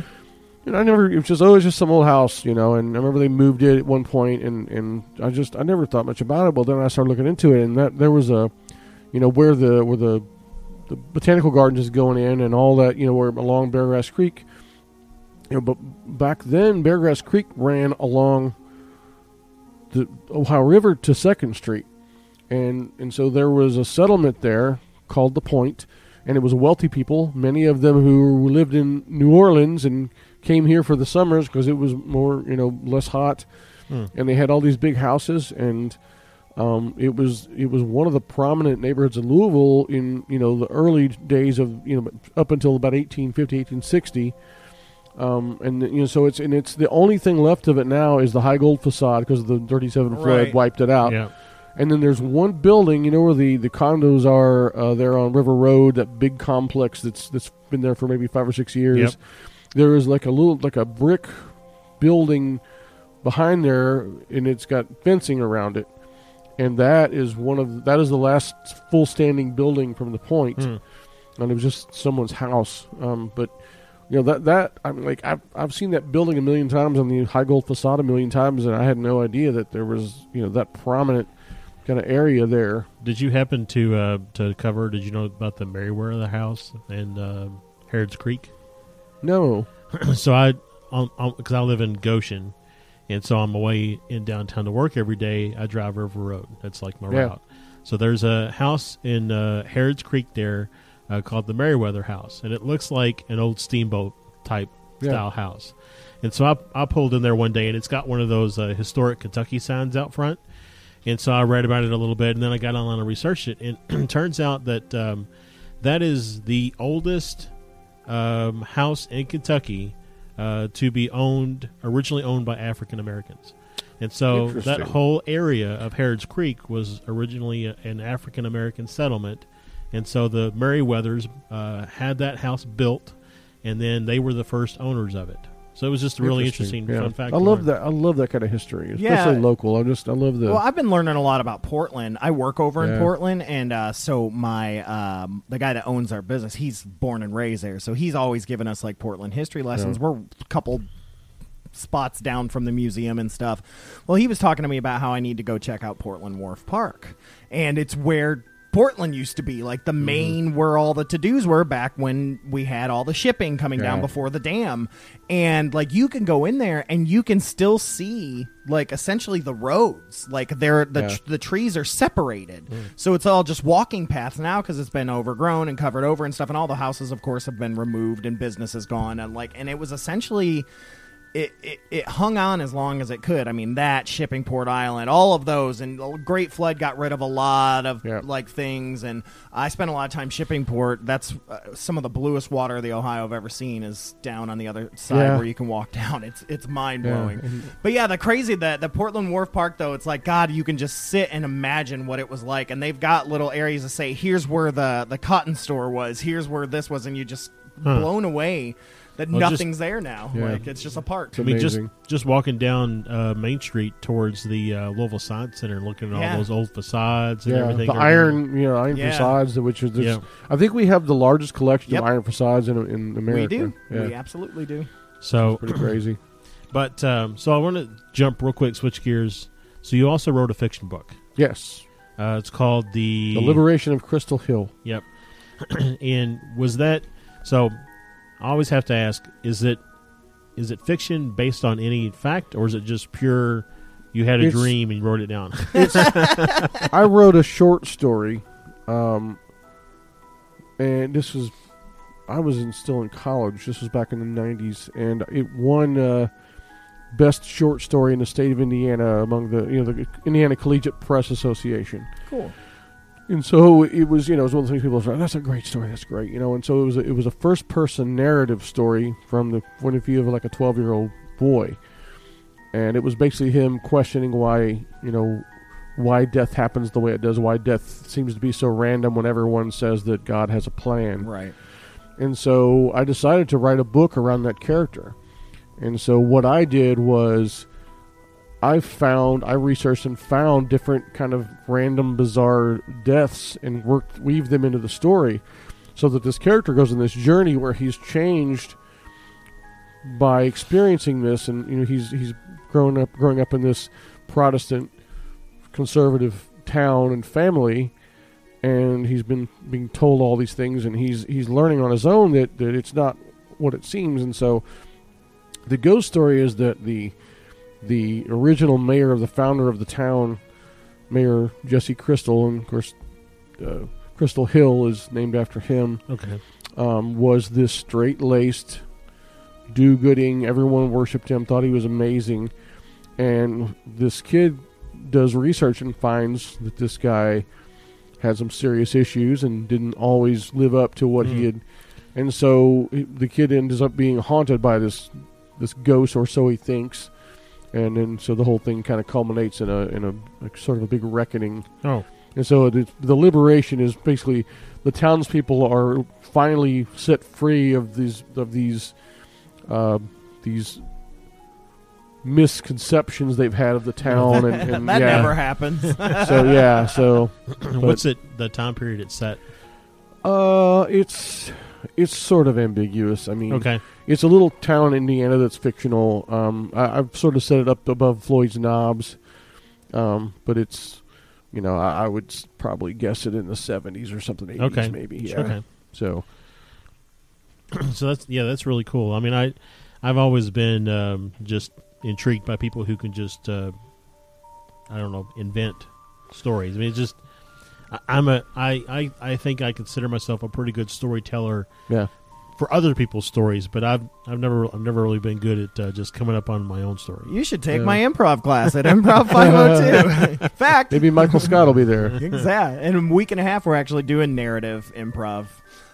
And I never, it was just, oh, it's just some old house, you know. And I remember they moved it at one point, and, and I just, I never thought much about it. Well, then I started looking into it, and that there was a, you know, where the where the the botanical gardens is going in, and all that, you know, where along Beargrass Creek. You know, but back then, Beargrass Creek ran along the Ohio River to Second Street, and and so there was a settlement there called the Point, and it was wealthy people, many of them who lived in New Orleans and came here for the summers because it was more you know less hot, Hmm. and they had all these big houses and. Um, it was it was one of the prominent neighborhoods in Louisville in you know the early days of you know up until about 1850 1860 um, and you know so it's and it's the only thing left of it now is the Heigold facade because the 37 flood Right. wiped it out Yeah, and then there's one building, you know, where the, the condos are uh, there on River Road, that big complex that's that's been there for maybe five or six years. Yep. There is like a little like a brick building behind there, and it's got fencing around it. And that is one of that is the last full standing building from the point, Hmm. and it was just someone's house. Um, but you know that that I'm like I've I've seen that building a million times on the Heigold facade a million times, and I had no idea that there was you know that prominent kind of area there. Did you happen to uh, to cover? Did you know about the Merriweather House and uh, Harrods Creek? No, [CLEARS THROAT] so I, because I live in Goshen, and so I'm away in downtown to work every day. I drive River Road. That's like my Yeah. route. So there's a house in uh, Harrods Creek there uh, called the Merriweather House, and it looks like an old steamboat type Yeah. style house. And so I, I pulled in there one day, and it's got one of those uh, historic Kentucky signs out front. And so I read about it a little bit, and then I got online and researched it. And it [CLEARS THROAT] turns out that um, that is the oldest um, house in Kentucky uh, to be owned, originally owned by African Americans. And so that whole area of Harrods Creek was originally a, an African American settlement. And so the Merriweathers uh, had that house built, and then they were the first owners of it. So it was just a really interesting, yeah. fun fact. I love learn. that. I love that kind of history, especially Yeah. local. I just I love the. Well, I've been learning a lot about Portland. I work over in Portland, and uh, so my um, the guy that owns our business, he's born and raised there, so he's always given us like Portland history lessons. Yeah. We're a couple spots down from the museum and stuff. Well, he was talking to me about how I need to go check out Portland Wharf Park, and it's where. Portland used to be like the Mm-hmm. main where all the to dos were back when we had all the shipping coming down before the dam. And like you can go in there and you can still see like essentially the roads. Like they're the Yeah. Mm. the trees are separated. So it's all just walking paths now because it's been overgrown and covered over and stuff. And all the houses, of course, have been removed and business is gone. And like, and it was essentially it, it, it hung on as long as it could. I mean, that shipping Port Island, all of those, and the Great Flood got rid of a lot of Yeah. like things. And I spent a lot of time shipping port. That's uh, some of the bluest water the Ohio I've ever seen is down on the other side Yeah. where you can walk [LAUGHS] down. It's it's mind blowing. and- But yeah, the crazy that the Portland Wharf Park though, it's like God, you can just sit and imagine what it was like, and they've got little areas to say, here's where the the cotton store was, here's where this was, and you just Huh. blown away that Well, just- nothing's there now. Yeah. Like it's just a park. I mean, just Amazing. just walking down uh, Main Street towards the uh, Louisville Science Center looking at Yeah. all those old facades and Yeah, everything. the are- iron, you know, iron Yeah. facades, which is, Yeah. I think we have the largest collection Yep. of iron facades in in America. We do. Yeah, We absolutely do. So, pretty crazy. [CLEARS THROAT] but um, so I want to jump real quick, switch gears. So you also wrote a fiction book. Yes, Uh, it's called the the liberation of Crystal Hill. Yep. [CLEARS THROAT] and was that so? I always have to ask: is it is it fiction based on any fact, or is it just pure? You had a It's- dream and you wrote it down. [LAUGHS] I wrote a short story, um, and this was I was in, still in college. This was back in the '90s, and it won uh, best short story in the state of Indiana among the you know the Indiana Collegiate Press Association. Cool. And so it was, you know, it was one of the things people were like, oh, that's a great story, that's great, you know. And so it was, a, it was a first person narrative story from the point of view of like a 12 year old boy. And it was basically him questioning why, you know, why death happens the way it does, why death seems to be so random when everyone says that God has a plan. Right. And so I decided to write a book around that character. And so what I did was I found I researched and found different kind of random bizarre deaths and worked weave them into the story so that this character goes on this journey where he's changed by experiencing this and you know he's he's grown up growing up in this Protestant conservative town and family and he's been being told all these things and he's he's learning on his own that, that it's not what it seems. And so the ghost story is that the the original mayor of the founder of the town mayor jesse crystal and of course uh, crystal hill is named after him okay. um, was this straight-laced do-gooding everyone worshipped him thought he was amazing and this kid does research and finds that this guy had some serious issues and didn't always live up to what he Mm. had and so the kid ends up being haunted by this this ghost or so he thinks and then so the whole thing kind of culminates in a in a, a sort of a big reckoning Oh, and so the, the liberation is basically the townspeople are finally set free of these of these uh, these misconceptions they've had of the town and, [LAUGHS] and that yeah. never happens. [LAUGHS] so yeah so [CLEARS THROAT] what's it? The time period it's set. uh it's it's sort of ambiguous i mean Okay. it's a little town in indiana that's fictional um I, i've sort of set it up above floyd's knobs um but it's you know i, I would probably guess it in the 70s or something 80s Okay. maybe yeah Okay. so [CLEARS THROAT] so that's yeah, that's really cool. I mean, I I've always been um, just intrigued by people who can just uh, I don't know invent stories. I mean, it's just I'm a I, I I think I consider myself a pretty good storyteller yeah for other people's stories, but I've I've never I've never really been good at uh, just coming up on my own story. you should take Yeah. my improv class at Improv [LAUGHS] 502. In fact, maybe michael scott will be there [LAUGHS] exactly. In a week and a half, we're actually doing narrative improv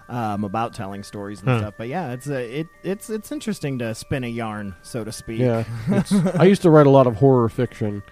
um, about telling stories and Huh. stuff. But yeah, it's a, it it's it's interesting to spin a yarn, so to speak. Yeah, it's, [LAUGHS] I used to write a lot of horror fiction,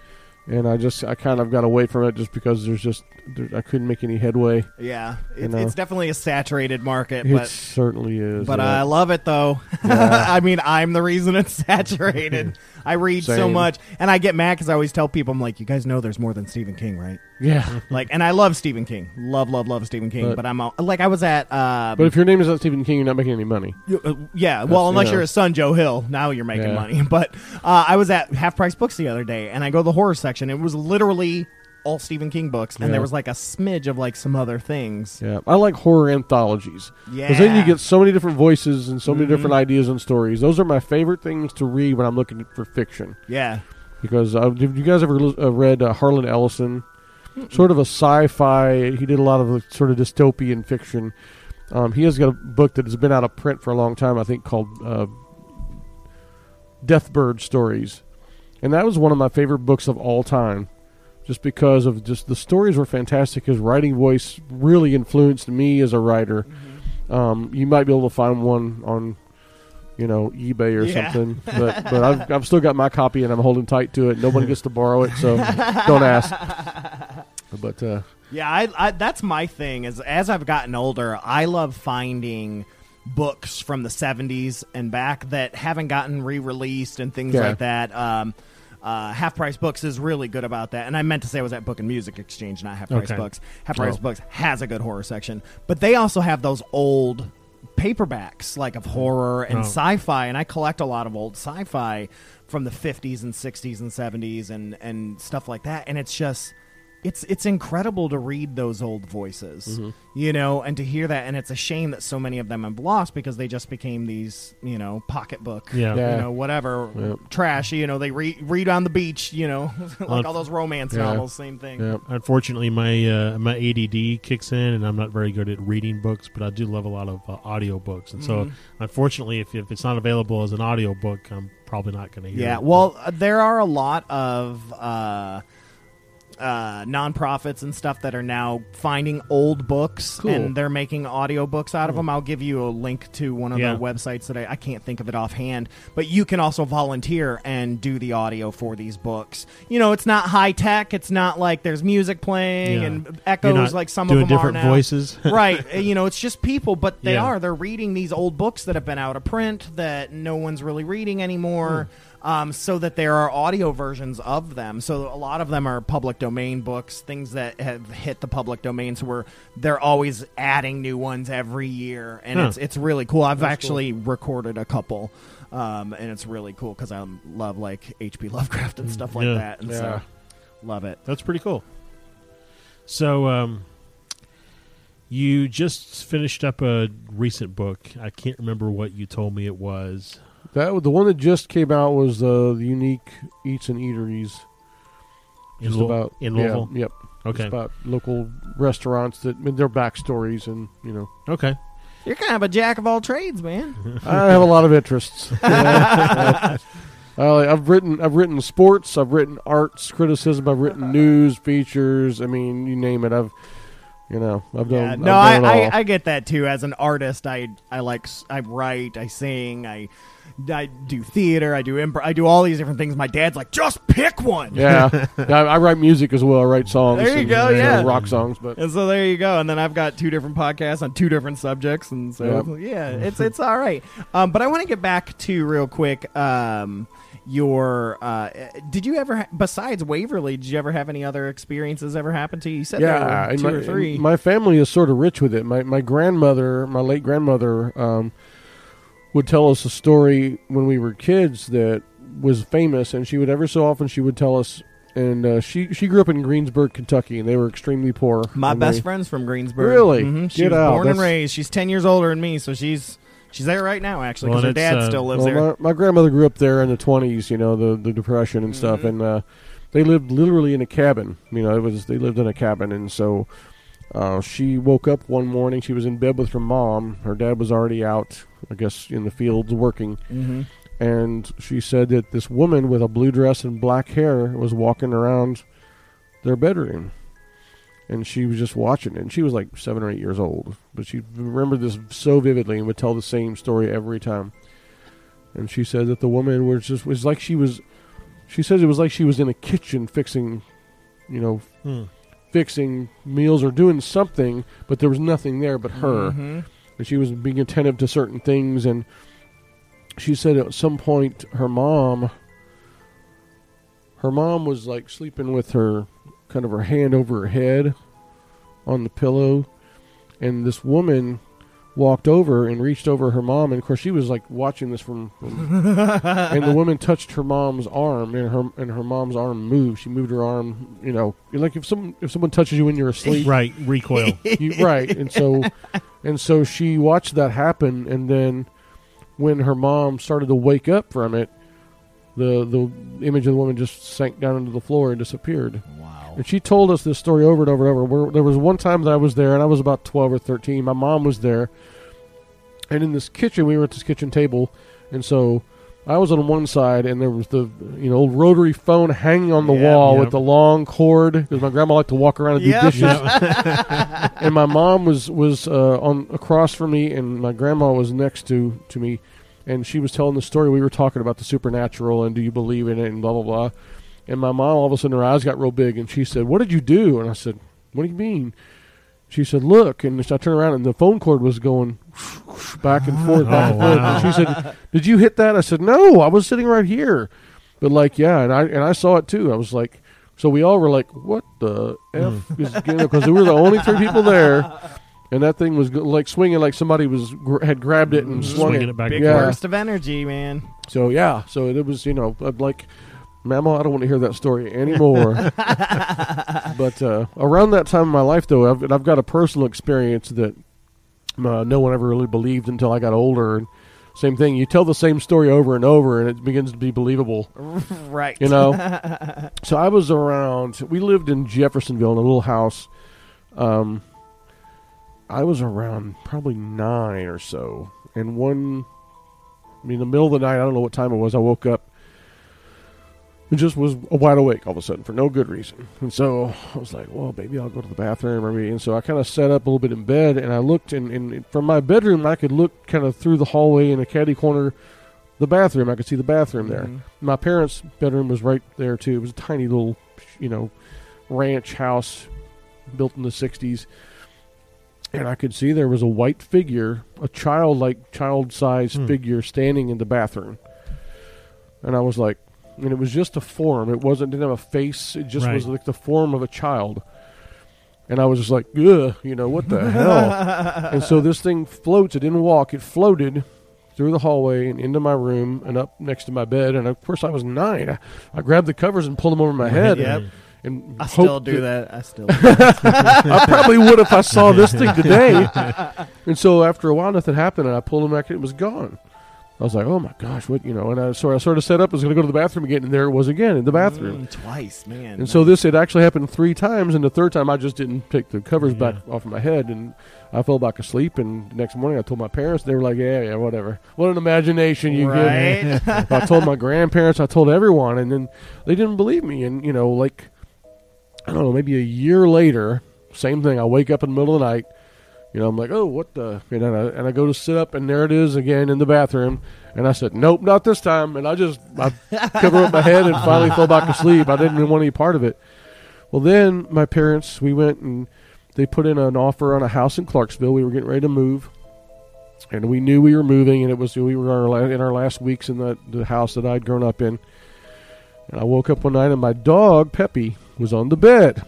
and I just I kind of got away from it just because there's just there, I couldn't make any headway. yeah. You It's, know. it's definitely a saturated market, It but certainly is. but yeah. I love it though. [LAUGHS] Yeah. I mean, I'm the reason it's [LAUGHS] saturated. [LAUGHS] I read so much, and I get mad because I always tell people, I'm like, you guys know there's more than Stephen King, right? yeah. Like, and I love Stephen King, love, love, love Stephen King. But, But- I'm all, like, I was at, uh, But if your name is not Stephen King, you're not making any money. You- uh, yeah, well, unless you you're know. his son, Joe Hill, now you're making Yeah. money. But uh, I was at Half Price Books the other day, and I go to the horror section. It was literally all Stephen King books, and Yeah. there was like a smidge of like some other things. Yeah, I like horror anthologies Yeah, because then you get so many different voices and so many Mhm. different ideas and stories. Those are my favorite things to read when I'm looking for fiction. yeah, Because uh, have you guys ever uh, read uh, Harlan Ellison? Sort of a sci-fi. He did a lot of sort of dystopian fiction. Um, he has got a book that has been out of print for a long time. I think called uh, Deathbird stories, and that was one of my favorite books of all time, just because of just the stories were fantastic. His writing voice really influenced me as a writer. Um, you might be able to find one on, you know, eBay or Yeah. something, [LAUGHS] but but I've I've still got my copy and I'm holding tight to it. Nobody gets to borrow it, so [LAUGHS] don't ask. But uh, Yeah, I, I that's my thing. Is as I've gotten older, I love finding books from the '70s and back that haven't gotten re-released and things Yeah. like that. Um, uh, Half Price Books is really good about that, and I meant to say it was at Book and Music Exchange, not Half Price Okay. Books. Half Price Oh. Books has a good horror section, but they also have those old paperbacks like of horror and Oh. sci-fi, and I collect a lot of old sci-fi from the 50s and 60s and 70s and and stuff like that, and it's just it's it's incredible to read those old voices, Mm-hmm. you know, and to hear that. And it's a shame that so many of them have lost because they just became these, you know, pocketbook, Yeah. Yeah. you know, whatever Yep. trash. You know, they re- read on the beach, you know, [LAUGHS] like all those romance Yeah. novels. Same thing. yeah, Unfortunately, my uh, my ADD kicks in, and I'm not very good at reading books. But I do love a lot of uh, audio books, and so Mhm. unfortunately, if, if it's not available as an audio book, I'm probably not going to hear. Yeah, it. well, uh, there are a lot of uh, uh, nonprofits and stuff that are now finding old books Cool. and they're making audio books out of them. I'll give you a link to one of Yeah. the websites that I, I can't think of it offhand, but you can also volunteer and do the audio for these books. You know, it's not high tech. It's not like there's music playing Yeah. and echoes like some of them different are now. voices. [LAUGHS] right. uh, You know, it's just people, but they Yeah. are. They're reading these old books that have been out of print that no one's really reading anymore. Um, so that there are audio versions of them. So a lot of them are public domain books, things that have hit the public domain. So we're they're always adding new ones every year, and Huh. it's it's really cool. I've actually recorded a couple, um, and it's really cool because I love like H.P. Lovecraft and stuff like Yeah. that, and Yeah. so love it. That's pretty cool. So, um, you just finished up a recent book. I can't remember what you told me it was. That the one that just came out was uh, the unique eats and eateries. In, Just Lou- about in yeah, Louisville. yep. Okay. Just about local restaurants that I mean, their backstories and you know Okay. You're kind of a jack of all trades, man. [LAUGHS] I have a lot of interests. [LAUGHS] Uh, [LAUGHS] I've written I've written sports, I've written arts criticism, I've written news features. I mean, you name it. I've you know I've done. Yeah, I've no, done I. I, I get that too. As an artist, I I like I write, I sing, I I do theater, I do improv, I do all these different things. My dad's like, just pick one. [LAUGHS] yeah, I, I write music as well. I write songs. There you and, go, you know, yeah. rock songs. But And so there you go. And then I've got two different podcasts on two different subjects, and so yeah, it's it's all right. Um, but I want to get back to real quick. Um, your uh, did you ever ha- besides Waverly? Did you ever have any other experiences ever happen to you? You said yeah, two my, or three. my family is sort of rich with it. My my grandmother, my late grandmother, um, would tell us a story when we were kids that was famous, and she would ever so often she would tell us. And uh, she she grew up in Greensburg, Kentucky, and they were extremely poor. My best they- friend's from Greensburg. Really? Mhm. She Get was out. born and raised. She's ten years older than me, so she's she's there right now actually Well, because her and dad it's, uh, still lives well, there. My, my grandmother grew up there in the twenties, you know, the the depression and stuff, Mm-hmm. and uh, they lived literally in a cabin. You know, it was they lived in a cabin, and so uh, she woke up one morning. She was in bed with her mom. Her dad was already out, I guess, in the fields working, mm-hmm. and she said that this woman with a blue dress and black hair was walking around their bedroom. And she was just watching it. And she was like seven or eight years old. But she remembered this so vividly and would tell the same story every time. And she said that the woman was just was like she was she says it was like she was in a kitchen fixing you know, Hmm. fixing meals or doing something, but there was nothing there but her Mhm. and she was being attentive to certain things and she said at some point her mom her mom was like sleeping with her kind of her hand over her head on the pillow and this woman walked over and reached over her mom and of course she was like watching this from, from [LAUGHS] and the woman touched her mom's arm and her and her mom's arm moved she moved her arm you know like if some if someone touches you when you're asleep Right. Recoil. [LAUGHS] you, right and so and so she watched that happen and then when her mom started to wake up from it the the image of the woman just sank down into the floor and disappeared Wow. and she told us this story over and over and over where there was one time that i was there and i was about 12 or 13 my mom was there and in this kitchen we were at this kitchen table and so I was on one side, and there was the you know old rotary phone hanging on the Yeah. wall Yep. with the long cord because my grandma liked to walk around and do Yep. dishes. [LAUGHS] and my mom was was uh, on across from me, and my grandma was next to to me, and she was telling the story. We were talking about the supernatural and do you believe in it and blah blah blah. And my mom all of a sudden her eyes got real big, and she said, "What did you do?" And I said, "What do you mean?" She said, "Look," and I turned around, and the phone cord was going back and forth, [LAUGHS] oh, back and Oh, forth. And she said, "Did you hit that?" I said, "No, I was sitting right here." But like, yeah, and I and I saw it too. I was like, so we all were like, "What the hmm. f?" Because we were the only three people there, and that thing was like swinging, like somebody was had grabbed it and swung Swinging it. it back Big and Yeah. burst of energy, man. So yeah, so it was you know I'd like, Mama, I don't want to hear that story anymore. [LAUGHS] but uh, around that time in my life, though, I've, and I've got a personal experience that uh, no one ever really believed until I got older. And same thing, you tell the same story over and over, and it begins to be believable. [LAUGHS] Right. You know. [LAUGHS] so I was around. We lived in Jeffersonville in a little house. Um, I was around probably nine or so, and one, I mean, the middle of the night, I don't know what time it was. I woke up and just was wide awake all of a sudden for no good reason. And so I was like, "Well, maybe I'll go to the bathroom." Or maybe. And so I kind of sat up a little bit in bed, and I looked, and, and from my bedroom, I could look kind of through the hallway in a caddy corner, the bathroom. I could see the bathroom there. Mhm. My parents' bedroom was right there too. It was a tiny little, you know, ranch house built in the '60s, and I could see there was a white figure, a child-like, child-sized Hmm. figure standing in the bathroom. And I was like, and it was just a form. It wasn't didn't have a face. It just Right. was like the form of a child. And I was just like, ugh, you know what the hell? [LAUGHS] and so this thing floats. It didn't walk. It floated through the hallway and into my room and up next to my bed. And of course, I was nine. I, I grabbed the covers and pulled them over my head. Yep. And I still do that- that. I still. [LAUGHS] I probably would if I saw [LAUGHS] this thing today. And so after a while, nothing happened, and I pulled them back, and it was gone. I was like, "Oh my gosh, what you know?" And I so I sort of set up, I was going to go to the bathroom again, and there it was again in the bathroom. Mm, twice, man. And so this had actually happened three times, and the third time I just didn't take the covers back off of my head, and I fell back asleep. And the next morning I told my parents, they were like, "Yeah, yeah, whatever. What an imagination you get." right. I told my [LAUGHS] grandparents, I told everyone, and then they didn't believe me. And you know, like I don't know, maybe a year later, same thing. I wake up in the middle of the night. You know, I'm like, oh, what the? And I, and I go to sit up, and there it is again in the bathroom. And I said, nope, not this time. And I just I [LAUGHS] cover up my head and finally fell back asleep. I didn't even want any part of it. Well, then my parents, we went and they put in an offer on a house in Clarksville. We were getting ready to move, and we knew we were moving, and it was we were our in our last weeks in the the house that I'd grown up in. And I woke up one night, and my dog Peppy was on the bed.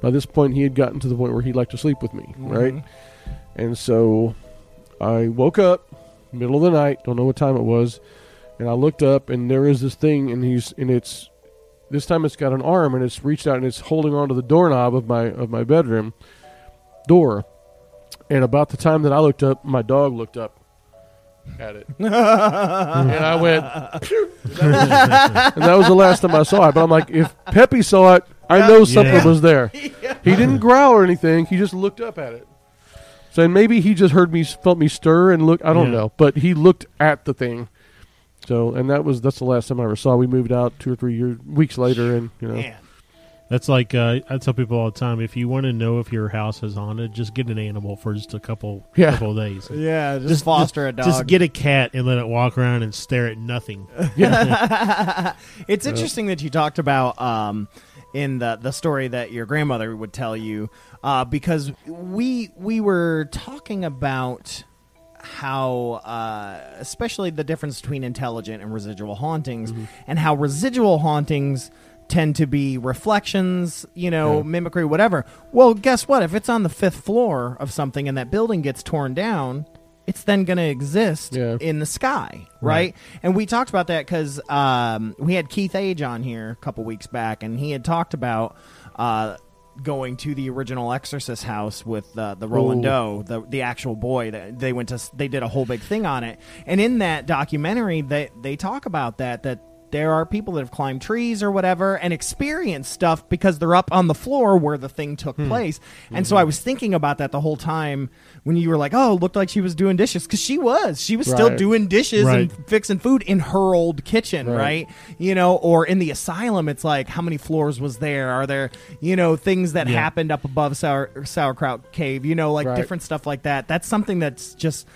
By this point, he had gotten to the point where he'd like to sleep with me, mm-hmm. right? And so I woke up middle of the night, don't know what time it was, and I looked up and there is this thing and he's and it's this time it's got an arm and it's reached out and it's holding onto the doorknob of my of my bedroom door. And about the time that I looked up, my dog looked up at it. and I went [LAUGHS] and that was the last time I saw it. But I'm like, if Peppy saw it, I know something was there. He didn't growl or anything. He just looked up at it. So and maybe he just heard me, felt me stir and look. I don't Yeah. know, but he looked at the thing. So and that was that's the last time I ever saw. We moved out two or three years, weeks later, and you know, Man. That's like uh, I tell people all the time: if you want to know if your house is haunted, just get an animal for just a couple [LAUGHS] Yeah. couple of days. Yeah, just, foster a dog. Just get a cat and let it walk around and stare at nothing. [LAUGHS] it's interesting that you talked about um, in the the story that your grandmother would tell you uh, because we we were talking about how uh, especially the difference between intelligent and residual hauntings and how residual hauntings tend to be reflections you know Yeah. mimicry whatever well guess what if it's on the fifth floor of something and that building gets torn down it's then going to exist Yeah. in the sky, right? Right. And we talked about that because um, we had Keith Age on here a couple weeks back, and he had talked about uh, going to the original Exorcist house with uh, the Roland Ooh. Doe, the the actual boy. That they went to, they did a whole big thing on it, and in that documentary, they they talk about that that there are people that have climbed trees or whatever and experienced stuff because they're up on the floor where the thing took Hmm. place. And Mm-hmm. so I was thinking about that the whole time when you were like, "Oh, it looked like she was doing dishes," because she was. She was still doing dishes Right. and fixing food in her old kitchen, right. Right. You know, or in the asylum, it's like, how many floors was there? Are there, you know, things that Yeah. happened up above sour, sauerkraut cave? You know, like Right. different stuff like that. That's something that's just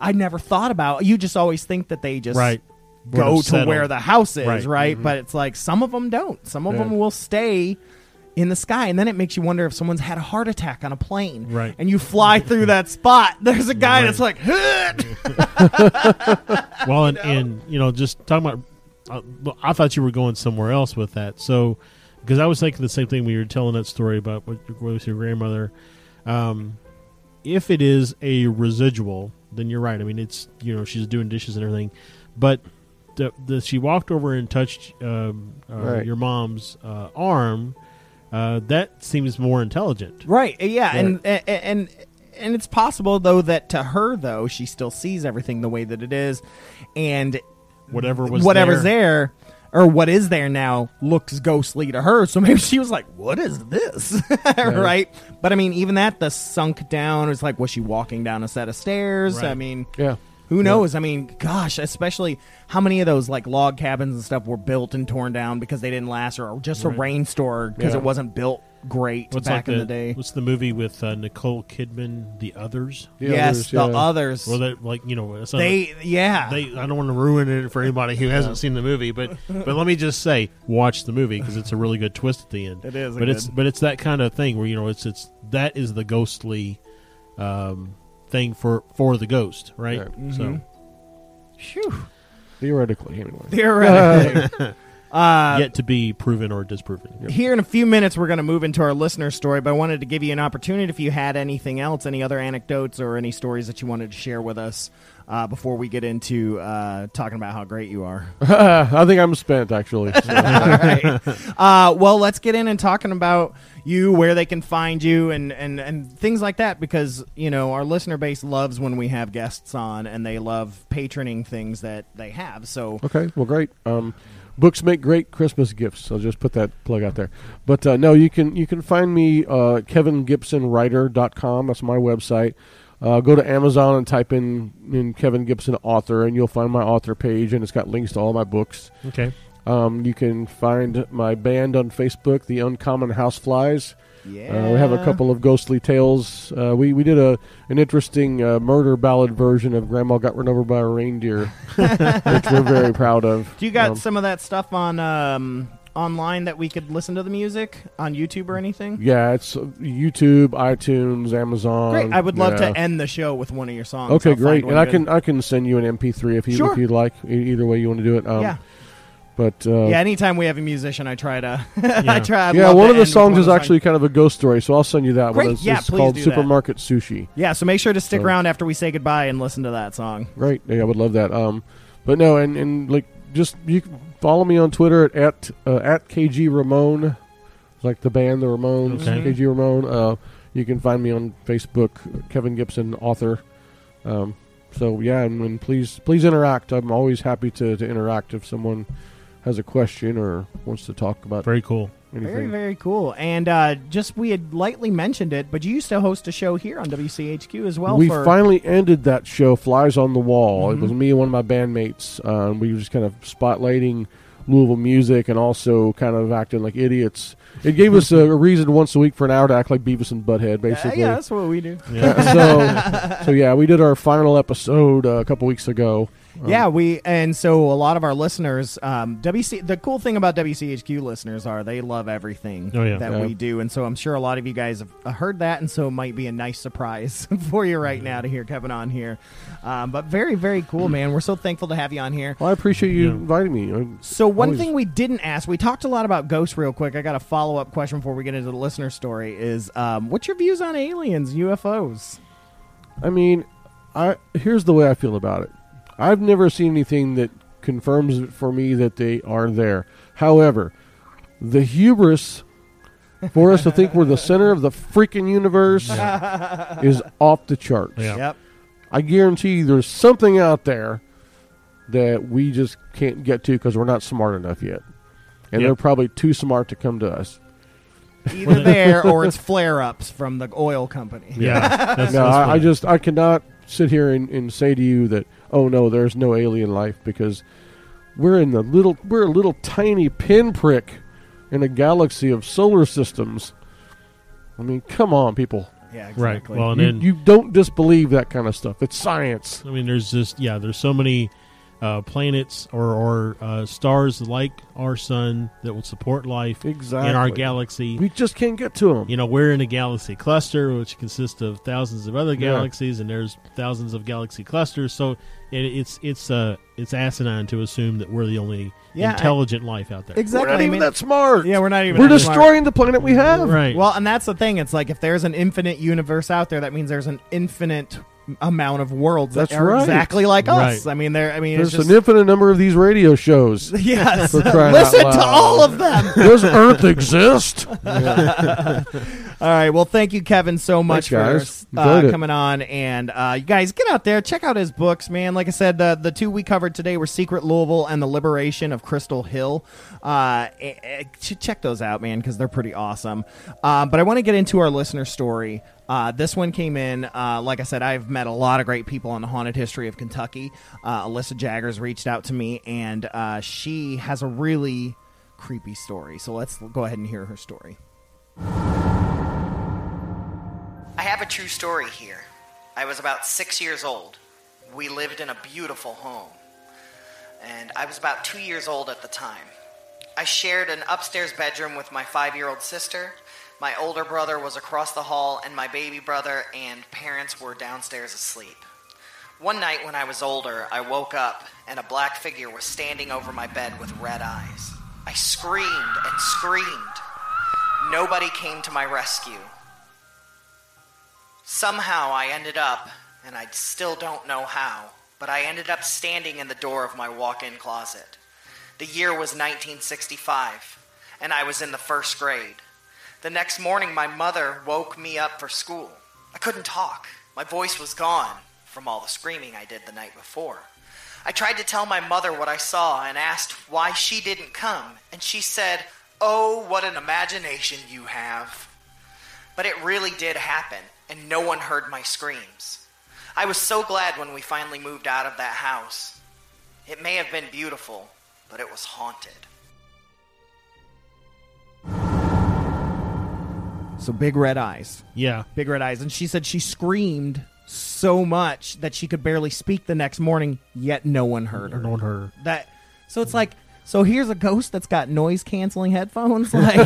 I never thought about. You just always think that they just Right. Go to to settle. where the house is, right? Right. But it's like some of them don't. Some of Yeah. them will stay in the sky, and then it makes you wonder if someone's had a heart attack on a plane, Right. And you fly through [LAUGHS] that spot. There's a guy Right. that's like, [LAUGHS] well, and, and you know, just talking about, uh, I thought you were going somewhere else with that. So, because I was thinking the same thing when you were telling that story about what what was your grandmother. Um, if it is a residual, then you're right. I mean, it's you know she's doing dishes and everything, but the, the she walked over and touched um, uh, Right. your mom's uh, arm. Uh, that seems more intelligent. right? Yeah, and and and and it's possible though that to her though she still sees everything the way that it is, and Whatever was whatever's there, there. or what is there now looks ghostly to her. So [LAUGHS] maybe she was like, "What is this?" [LAUGHS] right? But I mean, even that the sunk down was like, was she walking down a set of stairs? I mean, Yeah. Who knows? I mean, gosh, especially how many of those like log cabins and stuff were built and torn down because they didn't last, or just a Right. rainstorm because Yeah. it wasn't built great What's back like in the, day. What's the movie with uh, Nicole Kidman, The Others? The yes, others, the yeah. others. Well, that like you know, they, yeah, they I don't want to ruin it for anybody who hasn't seen the movie, but but let me just say, watch the movie because it's a really good twist at the end. [LAUGHS] It is a but it's but it's that kind of thing where you know it's it's that is the ghostly um, thing for for the ghost, right? Right. So Phew. Theoretically, anyway. theoretically. [LAUGHS] uh, yet to be proven or disproven. Here in a few minutes, we're going to move into our listener story, but I wanted to give you an opportunity if you had anything else, any other anecdotes or any stories that you wanted to share with us uh, before we get into uh, talking about how great you are. [LAUGHS] I think I'm spent actually. [LAUGHS] so. Right. Uh, well, let's get in and talking about you, where they can find you, and, and, and things like that, because you know our listener base loves when we have guests on, and they love patroning things that they have. So Okay, well, great. Um, books make great Christmas gifts. I'll just put that plug out there. But uh, no, you can you can find me uh, KevinGibsonWriter.com. That's my website. Uh, go to Amazon and type in, in Kevin Gibson author, and you'll find my author page, and it's got links to all my books. Okay, Um, you can find my band on Facebook, The Uncommon Houseflies. yeah, Uh, we have a couple of ghostly tales. Uh, we we did a an interesting uh, murder ballad version of Grandma Got Run Over by a Reindeer, [LAUGHS] which we're very proud of. Do you got Um, some of that stuff on um, online that we could listen to the music on YouTube or anything? Yeah, it's uh, YouTube, iTunes, Amazon. Great. I would love yeah. to end the show with one of your songs. Okay, I'll great. And I good. can I can send you an MP3 if you Sure. if you'd like. Either way you want to do it. Um, yeah, But uh, yeah. Anytime we have a musician, I try to. [LAUGHS] I Yeah. try. I'd yeah, one of the songs is of the actually kind of a ghost story, so I'll send you that Great. one. It's, Yeah, it's please called do that. Supermarket Sushi. Yeah, so make sure to stick So- around after we say goodbye and listen to that song. Great. Yeah, I would love that. Um, but no, and, and like just you can follow me on Twitter at at, uh, at KG Ramon, like the band the Ramones. Okay. KG Ramon. Uh, you can find me on Facebook, Kevin Gibson, author. Um, so yeah, and, and please please interact. I'm always happy to, to interact if someone has a question or wants to talk about very cool. Anything. Very, very cool. And uh, just we had lightly mentioned it, but you used to host a show here on WCHQ as well. we for, finally ended that show, Flies on the Wall. Mhm. It was me and one of my bandmates. Uh, we were just kind of spotlighting Louisville music and also kind of acting like idiots. It gave us a, a reason once a week for an hour to act like Beavis and Butthead, Yeah, basically. yeah, that's what we do. Yeah. so, [LAUGHS] so yeah, we did our final episode uh, a couple weeks ago. Um, yeah, we and so a lot of our listeners, um, WC. The cool thing about WCHQ listeners are they love everything Oh, yeah. that Yeah. we do, and so I'm sure a lot of you guys have uh, heard that, and so it might be a nice surprise [LAUGHS] for you right now to hear Kevin on here. Um, but very, very cool, man. We're so thankful to have you on here. Well, I appreciate you Yeah. inviting me. I- So one Always- thing we didn't ask, we talked a lot about ghosts real quick. I got a follow up question before we get into the listener story. Is um, what's your views on aliens, UFOs? I mean, I here's the way I feel about it. I've never seen anything that confirms it for me that they are there. However, the hubris for us to think we're the center of the freaking universe [LAUGHS] is off the charts. Yeah. Yep. I guarantee you there's something out there that we just can't get to because we're not smart enough yet, and Yep. they're probably too smart to come to us. Either there [LAUGHS] or it's flare ups from the oil company. Yeah, [LAUGHS] that's, no, that's I, I just I cannot sit here and, and say to you that oh no, there's no alien life because we're in the little we're a little tiny pinprick in a galaxy of solar systems. I mean, come on, people. Yeah, exactly. right. Well, and You, then you don't disbelieve that kind of stuff. It's science. I mean, there's just yeah, there's so many uh, planets or or uh, stars like our sun that will support life Exactly. in our galaxy. We just can't get to them. you know, we're in a galaxy cluster, which consists of thousands of other Yeah. galaxies, and there's thousands of galaxy clusters. So it, it's it's uh it's asinine to assume that we're the only Yeah, I- intelligent life out there. exactly. We're not I even mean- that smart. yeah, we're not even. We're that smart. destroying the planet we have. Right. Well, and that's the thing. It's like if there's an infinite universe out there, that means there's an infinite amount of worlds That's that are right. exactly like us. Right. I mean, there. I mean, There's it's just an infinite number of these radio shows. [LAUGHS] yes. For crying out Listen to all of them. [LAUGHS] Does Earth exist? [LAUGHS] All right. Well, thank you, Kevin, so much Thanks, for uh, coming on. And uh, you guys get out there, check out his books, man. Like I said, the the two we covered today were Secret Louisville and The Liberation of Crystal Hill. Uh, eh, eh, ch- check those out, man, because they're pretty awesome. Uh, but I want to get into our listener story. Uh, this one came in. Uh, like I said, I've met a lot of great people on the haunted history of Kentucky. Uh, Alyssa Jaggers reached out to me, and uh, she has a really creepy story. So let's go ahead and hear her story. I have a true story here. I was about six years old. We lived in a beautiful home. And I was about two years old at the time. I shared an upstairs bedroom with my five year old sister. My older brother was across the hall, and my baby brother and parents were downstairs asleep. One night when I was older, I woke up and a black figure was standing over my bed with red eyes. I screamed and screamed. Nobody came to my rescue. Somehow I ended up, and I still don't know how, but I ended up standing in the door of my walk in closet. The year was 1965, and I was in the first grade. The next morning, my mother woke me up for school. I couldn't talk. My voice was gone from all the screaming I did the night before. I tried to tell my mother what I saw and asked why she didn't come, and she said, Oh, what an imagination you have. But it really did happen, and no one heard my screams. I was so glad when we finally moved out of that house. It may have been beautiful, but it was haunted. So big red eyes. yeah. big red eyes and she said she screamed so much that she could barely speak the next morning yet no one heard her No one heard her. that so it's like so here's a ghost that's got noise canceling headphones [LAUGHS] [LAUGHS] like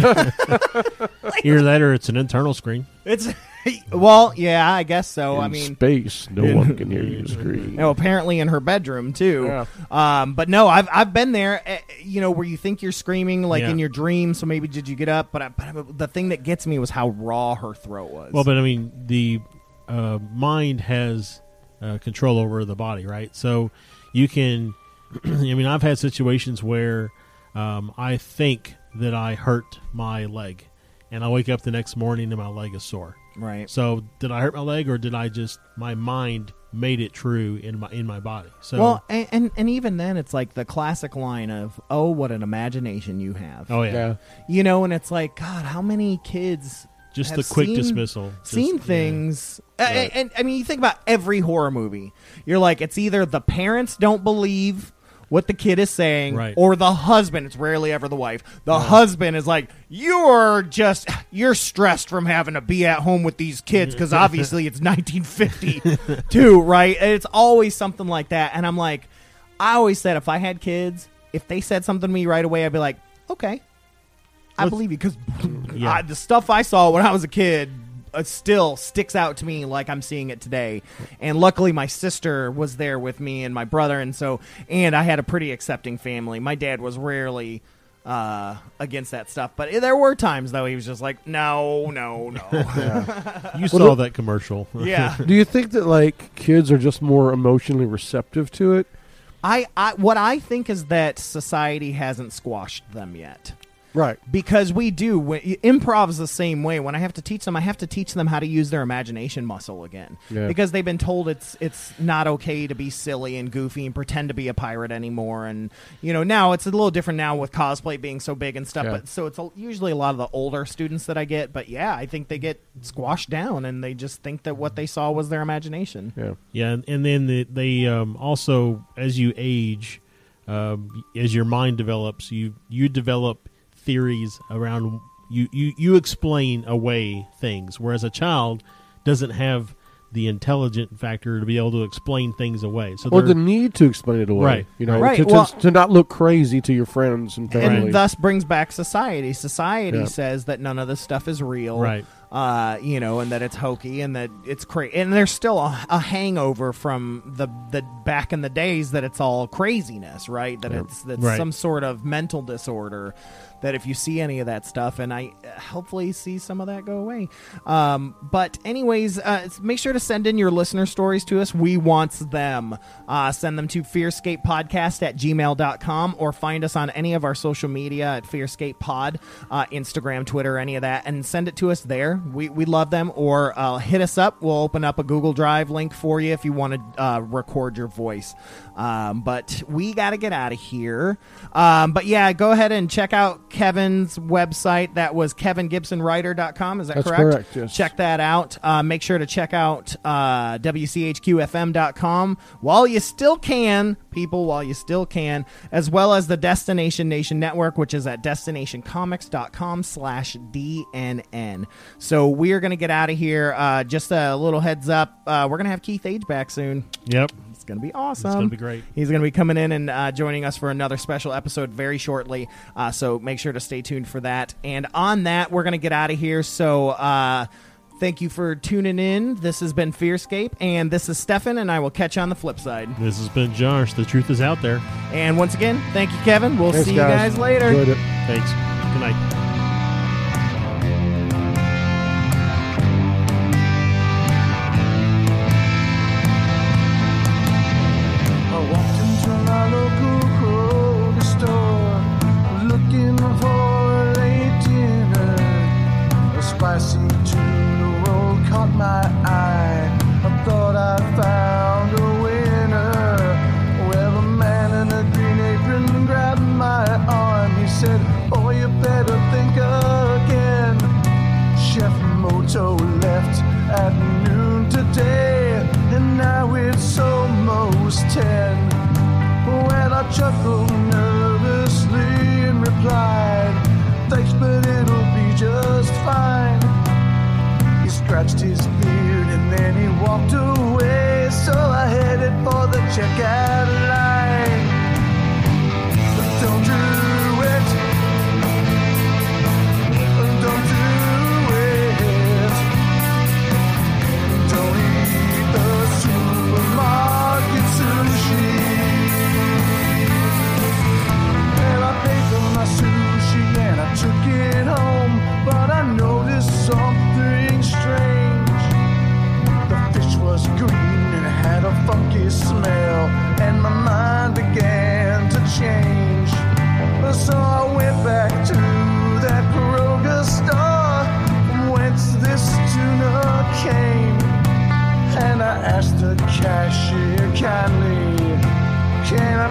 Either that or it's an internal screen. it's [LAUGHS] well yeah i guess so in i mean space, no one can hear [LAUGHS] you scream. no, apparently in her bedroom too. Yeah. Um, but no, I've I've been there. eh, You know, where you think you're screaming like Yeah. in your dream. So maybe did you get up? But, I, but the thing that gets me was how raw her throat was. Well, but I mean, the uh, mind has uh, control over the body, right? So you can. [CLEARS THROAT] I mean, I've had situations where um, I think that I hurt my leg, and I wake up the next morning and my leg is sore. Right. So did I hurt my leg, or did I just my mind made it true in my in my body? So Well, and, and and even then, it's like the classic line of "Oh, what an imagination you have." oh yeah, Yeah. You know, and it's like, God, how many kids just have the quick seen- dismissal, Just- seen yeah. things? A- Right. And, and I mean, you think about every horror movie. You're like, it's either the parents don't believe what the kid is saying, Right. or the husband. It's rarely ever the wife. The husband is like, you're just you're stressed from having to be at home with these kids because [LAUGHS] obviously it's 1952, [LAUGHS] right? And it's always something like that. And I'm like, I always said if I had kids, if they said something to me right away, I'd be like, okay. I believe you because [LAUGHS] Yeah. the stuff I saw when I was a kid uh, still sticks out to me like I'm seeing it today. And luckily, my sister was there with me and my brother, and so and I had a pretty accepting family. My dad was rarely uh, against that stuff, but there were times though he was just like, no, no, no. [LAUGHS] You saw that commercial, yeah, [LAUGHS] Do you think that like kids are just more emotionally receptive to it? I, I what I think is that society hasn't squashed them yet. Right. because we do when, improv's the same way when i have to teach them i have to teach them how to use their imagination muscle again Yeah. because they've been told it's it's not okay to be silly and goofy and pretend to be a pirate anymore and you know now it's a little different now with cosplay being so big and stuff Yeah. but so it's a, usually a lot of the older students that i get but yeah i think they get squashed down and they just think that what they saw was their imagination Yeah. Yeah, and, and then the, they um, also, as you age, um, as your mind develops, you you develop theories around you, you you explain away things, whereas a child doesn't have the intelligent factor to be able to explain things away. So Or the need to explain it away. Right. You know, Right, to, to, well- to not look crazy to your friends and family. and thus brings back society. Society Yeah. says that none of this stuff is real, Right. Uh, you know, and that it's hokey and that it's crazy. And there's still a, a hangover from the the back in the days that it's all craziness, right? That it's that's Right. some sort of mental disorder. That if you see any of that stuff, and I uh, hopefully see some of that go away. Um, but anyways, uh, make sure to send in your listener stories to us. We want them. Uh, send them to fearscapepodcast at gmail.com or find us on any of our social media at Fearscape Pod, uh, Instagram, Twitter, any of that, and send it to us there. We, we love them. Or uh, hit us up. We'll open up a Google Drive link for you if you want to uh, record your voice. Um, but we got to get out of here. Um, but yeah, go ahead and check out Kevin's website. That was kevingibsonwriter.com. Is that That's correct? correct, yes. Check that out. Uh, make sure to check out uh, WCHQFM.com while you still can, people, while you still can, as well as the Destination Nation Network, which is at destinationcomics.com slash DNN. So we are going to get out of here. Uh, just a little heads up. Uh, we're going to have Keith Age back soon. Yep. It's going to be awesome. gonna be great. He's going to be coming in and uh, joining us for another special episode very shortly. Uh, so make sure to stay tuned for that. And on that, we're going to get out of here. So uh, thank you for tuning in. This has been Fearscape, and this is Stefan, and I will catch you on the flip side. This has been Josh. The truth is out there. And once again, thank you, Kevin. We'll Thanks, see you guys later. Enjoyed it. Thanks. Good night.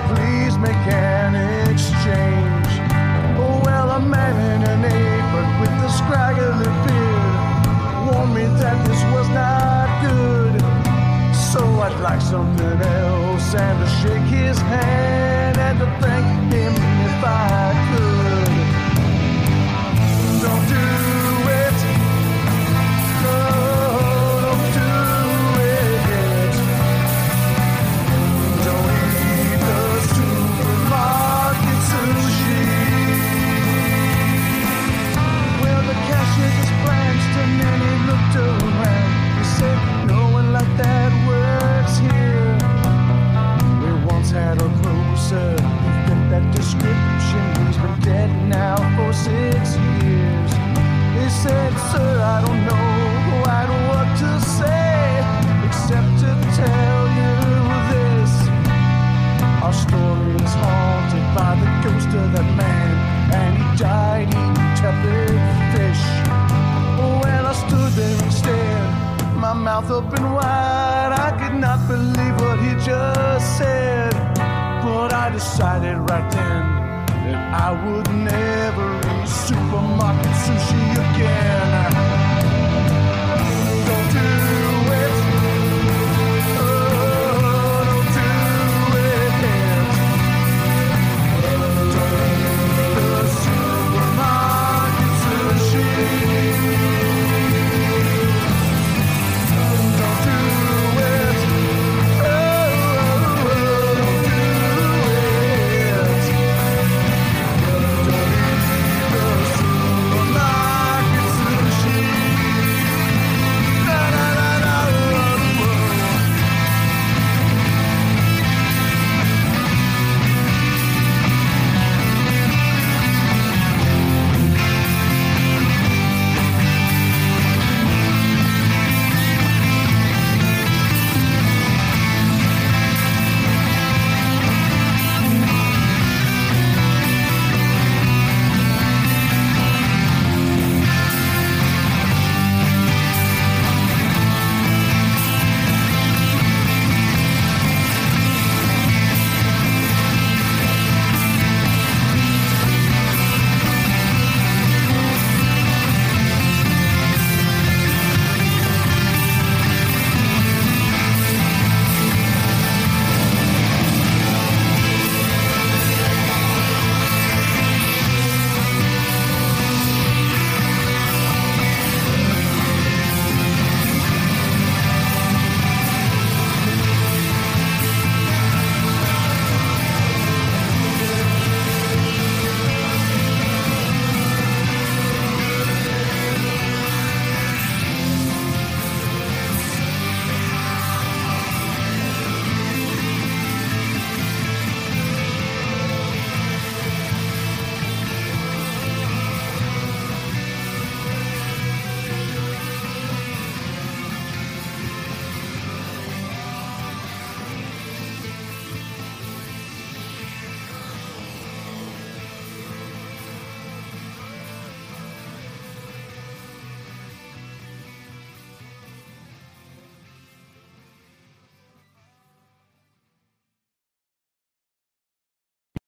Please make an exchange? Oh, well, a man in an apron with a scraggly beard warned me that this was not good. So I'd like something else and to shake his hand and to thank him if I could. dead now for six years. He said, Sir, I don't know quite what to say, except to tell you this. Our story is haunted by the ghost of that man, and he died eating tepid fish. When I stood there and stared, my mouth open wide, I could not believe what he just said. But I decided right then that I would never eat supermarket sushi again. Don't do